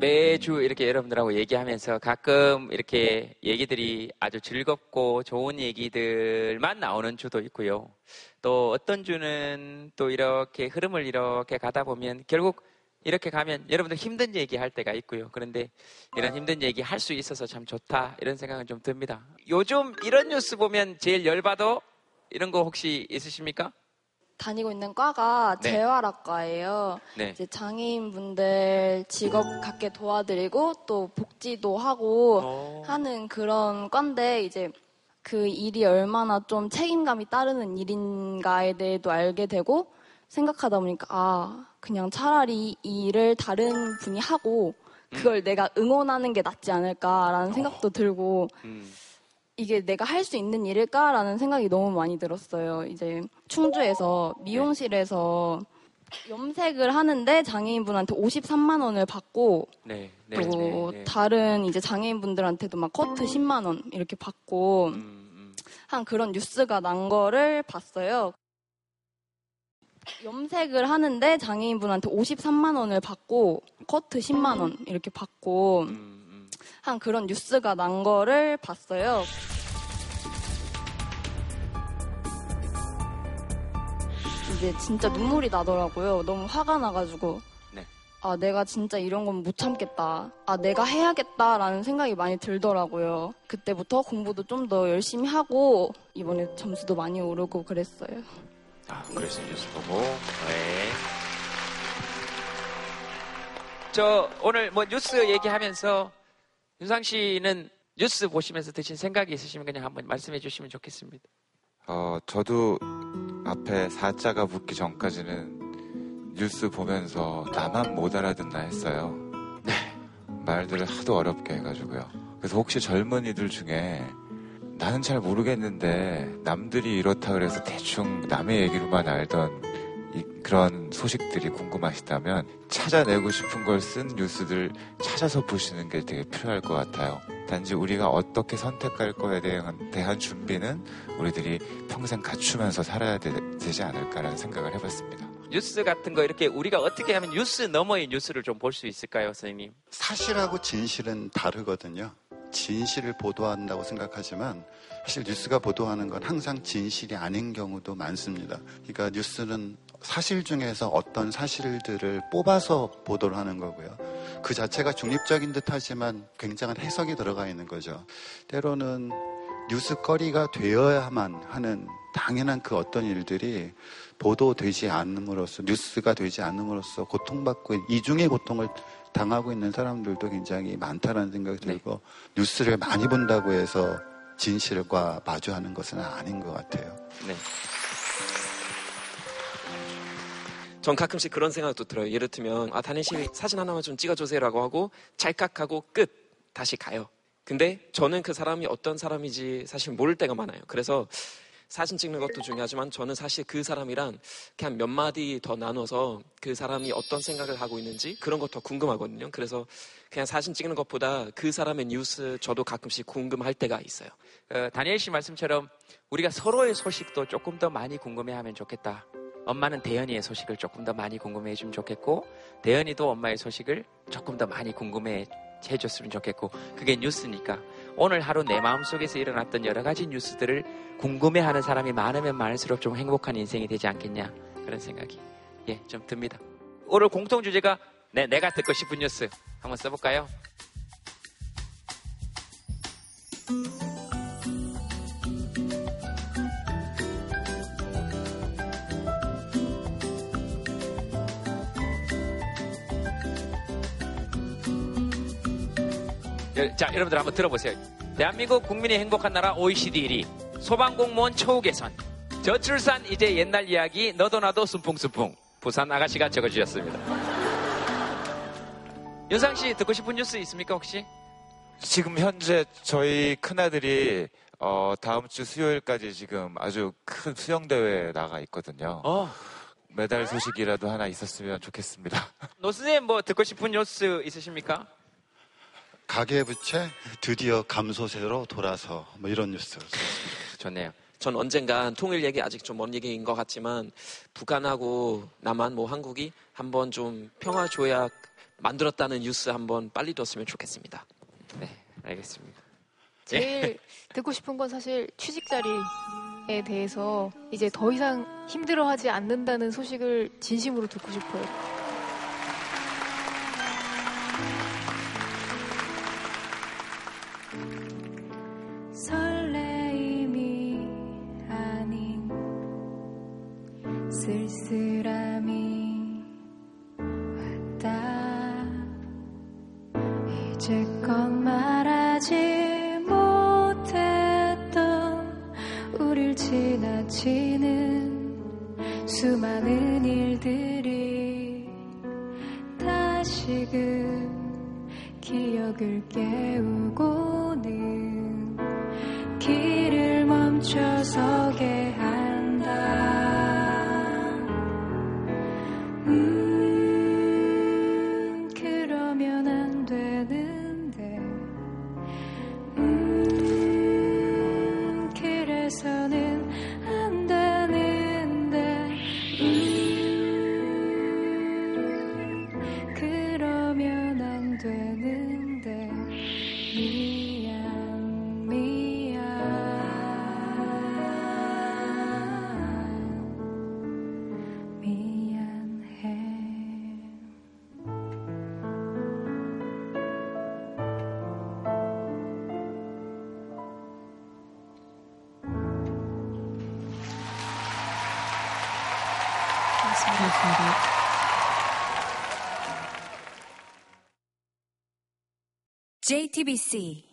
매주 이렇게 여러분들하고 얘기하면서 가끔 이렇게 얘기들이 아주 즐겁고 좋은 얘기들만 나오는 주도 있고요. 또 어떤 주는 또 이렇게 흐름을 이렇게 가다 보면 결국 이렇게 가면 여러분들 힘든 얘기 할 때가 있고요. 그런데 이런 힘든 얘기 할 수 있어서 참 좋다 이런 생각은 좀 듭니다. 요즘 이런 뉴스 보면 제일 열받아 이런 거 혹시 있으십니까? 다니고 있는 과가 네. 재활학과예요. 네. 이제 장애인분들 직업 갖게 도와드리고 또 복지도 하고 어. 하는 그런 건데 이제 그 일이 얼마나 좀 책임감이 따르는 일인가에 대해도 알게 되고 생각하다 보니까 아 그냥 차라리 이 일을 다른 분이 하고 그걸 내가 응원하는 게 낫지 않을까라는 생각도 들고 음. 이게 내가 할 수 있는 일일까라는 생각이 너무 많이 들었어요. 이제 충주에서 미용실에서 염색을 하는데 장애인분한테 53만 원을 받고 네, 네, 또 네, 네. 다른 이제 장애인분들한테도 막 커트 10만 원 이렇게 받고 음, 한 그런 뉴스가 난 거를 봤어요. 염색을 하는데 장애인분한테 53만 원을 받고 커트 10만 원 이렇게 받고 음, 한 그런 뉴스가 난 거를 봤어요. 이제 진짜 눈물이 나더라고요. 너무 화가 나가지고. 네. 아, 내가 진짜 이런 건 못 참겠다. 아, 내가 해야겠다라는 생각이 많이 들더라고요. 그때부터 공부도 좀 더 열심히 하고, 이번에 점수도 많이 오르고 그랬어요. 아, 그래서 뉴스 보고. 네. 저 오늘 뭐 뉴스 얘기하면서 윤상 씨는 뉴스 보시면서 드신 생각이 있으시면 그냥 한번 말씀해 주시면 좋겠습니다. 어, 저도 앞에 사자가 붙기 전까지는 뉴스 보면서 나만 못 알아듣나 했어요. 말들을 하도 어렵게 해가지고요. 그래서 혹시 젊은이들 중에 나는 잘 모르겠는데 남들이 이렇다 그래서 대충 남의 얘기로만 알던 이- 그런 소식들이 궁금하시다면 찾아내고 싶은 걸 쓴 뉴스들 찾아서 보시는 게 되게 필요할 것 같아요. 단지 우리가 어떻게 선택할 거에 대한, 대한 준비는 우리들이 평생 갖추면서 살아야 되, 지 않을까라는 생각을 해봤습니다. 뉴스 같은 거 이렇게 우리가 어떻게 하면 뉴스 너머의 뉴스를 좀 볼 수 있을까요, 선생님? 사실하고 진실은 다르거든요. 진실을 보도한다고 생각하지만 사실 뉴스가 보도하는 건 항상 진실이 아닌 경우도 많습니다. 그러니까 뉴스는 사실 중에서 어떤 사실들을 뽑아서 보도를 하는 거고요. 그 자체가 중립적인 듯 하지만 굉장한 해석이 들어가 있는 거죠. 때로는 뉴스거리가 되어야만 하는 당연한 그 어떤 일들이 보도되지 않음으로써 뉴스가 되지 않음으로써 고통받고 있- 이중의 고통을 당하고 있는 사람들도 굉장히 많다는 생각이 들고 뉴스를 많이 본다고 해서 진실과 마주하는 것은 아닌 것 같아요. 네. 전 가끔씩 그런 생각도 들어요. 예를 들면 아 다니 씨 사진 하나만 좀 찍어주세요라고 하고 찰칵하고 끝 다시 가요. 근데 저는 그 사람이 어떤 사람인지 사실 모를 때가 많아요. 그래서 사진 찍는 것도 중요하지만 저는 사실 그 사람이랑 그냥 몇 마디 더 나눠서 그 사람이 어떤 생각을 하고 있는지 그런 것 더 궁금하거든요. 그래서 그냥 사진 찍는 것보다 그 사람의 뉴스 저도 가끔씩 궁금할 때가 있어요. 어, 다니엘 씨 말씀처럼 우리가 서로의 소식도 조금 더 많이 궁금해하면 좋겠다. 엄마는 대현이의 소식을 조금 더 많이 궁금해 해주면 좋겠고 대현이도 엄마의 소식을 조금 더 많이 궁금해 해줬으면 좋겠고 그게 뉴스니까 오늘 하루 내 마음속에서 일어났던 여러 가지 뉴스들을 궁금해하는 사람이 많으면 많을수록 좀 행복한 인생이 되지 않겠냐 그런 생각이 예 좀 듭니다. 오늘 공통 주제가 내, 내가 듣고 싶은 뉴스 한번 써볼까요? 자, 여러분들 한번 들어보세요. 대한민국 국민이 행복한 나라 OECD 1위. 소방공무원 처우 개선. 저출산 이제 옛날 이야기 너도 나도 순풍순풍. 부산 아가씨가 적어주셨습니다. 윤상 씨 듣고 싶은 뉴스 있습니까 혹시? 지금 현재 저희 큰아들이 어, 다음 주 수요일까지 지금 아주 큰 수영대회에 나가 있거든요. 어. 메달 소식이라도 하나 있었으면 좋겠습니다. 노 선생님 뭐 듣고 싶은 뉴스 있으십니까? 가계부채 드디어 감소세로 돌아서 뭐 이런 뉴스. 좋네요. 전 언젠간 통일 얘기 아직 좀 먼 얘기인 것 같지만 북한하고 남한 뭐 한국이 한번 좀 평화 조약 만들었다는 뉴스 한번 빨리 들었으면 좋겠습니다. 네, 알겠습니다. 제일 듣고 싶은 건 사실 취직 자리에 대해서 이제 더 이상 힘들어하지 않는다는 소식을 진심으로 듣고 싶어요. JTBC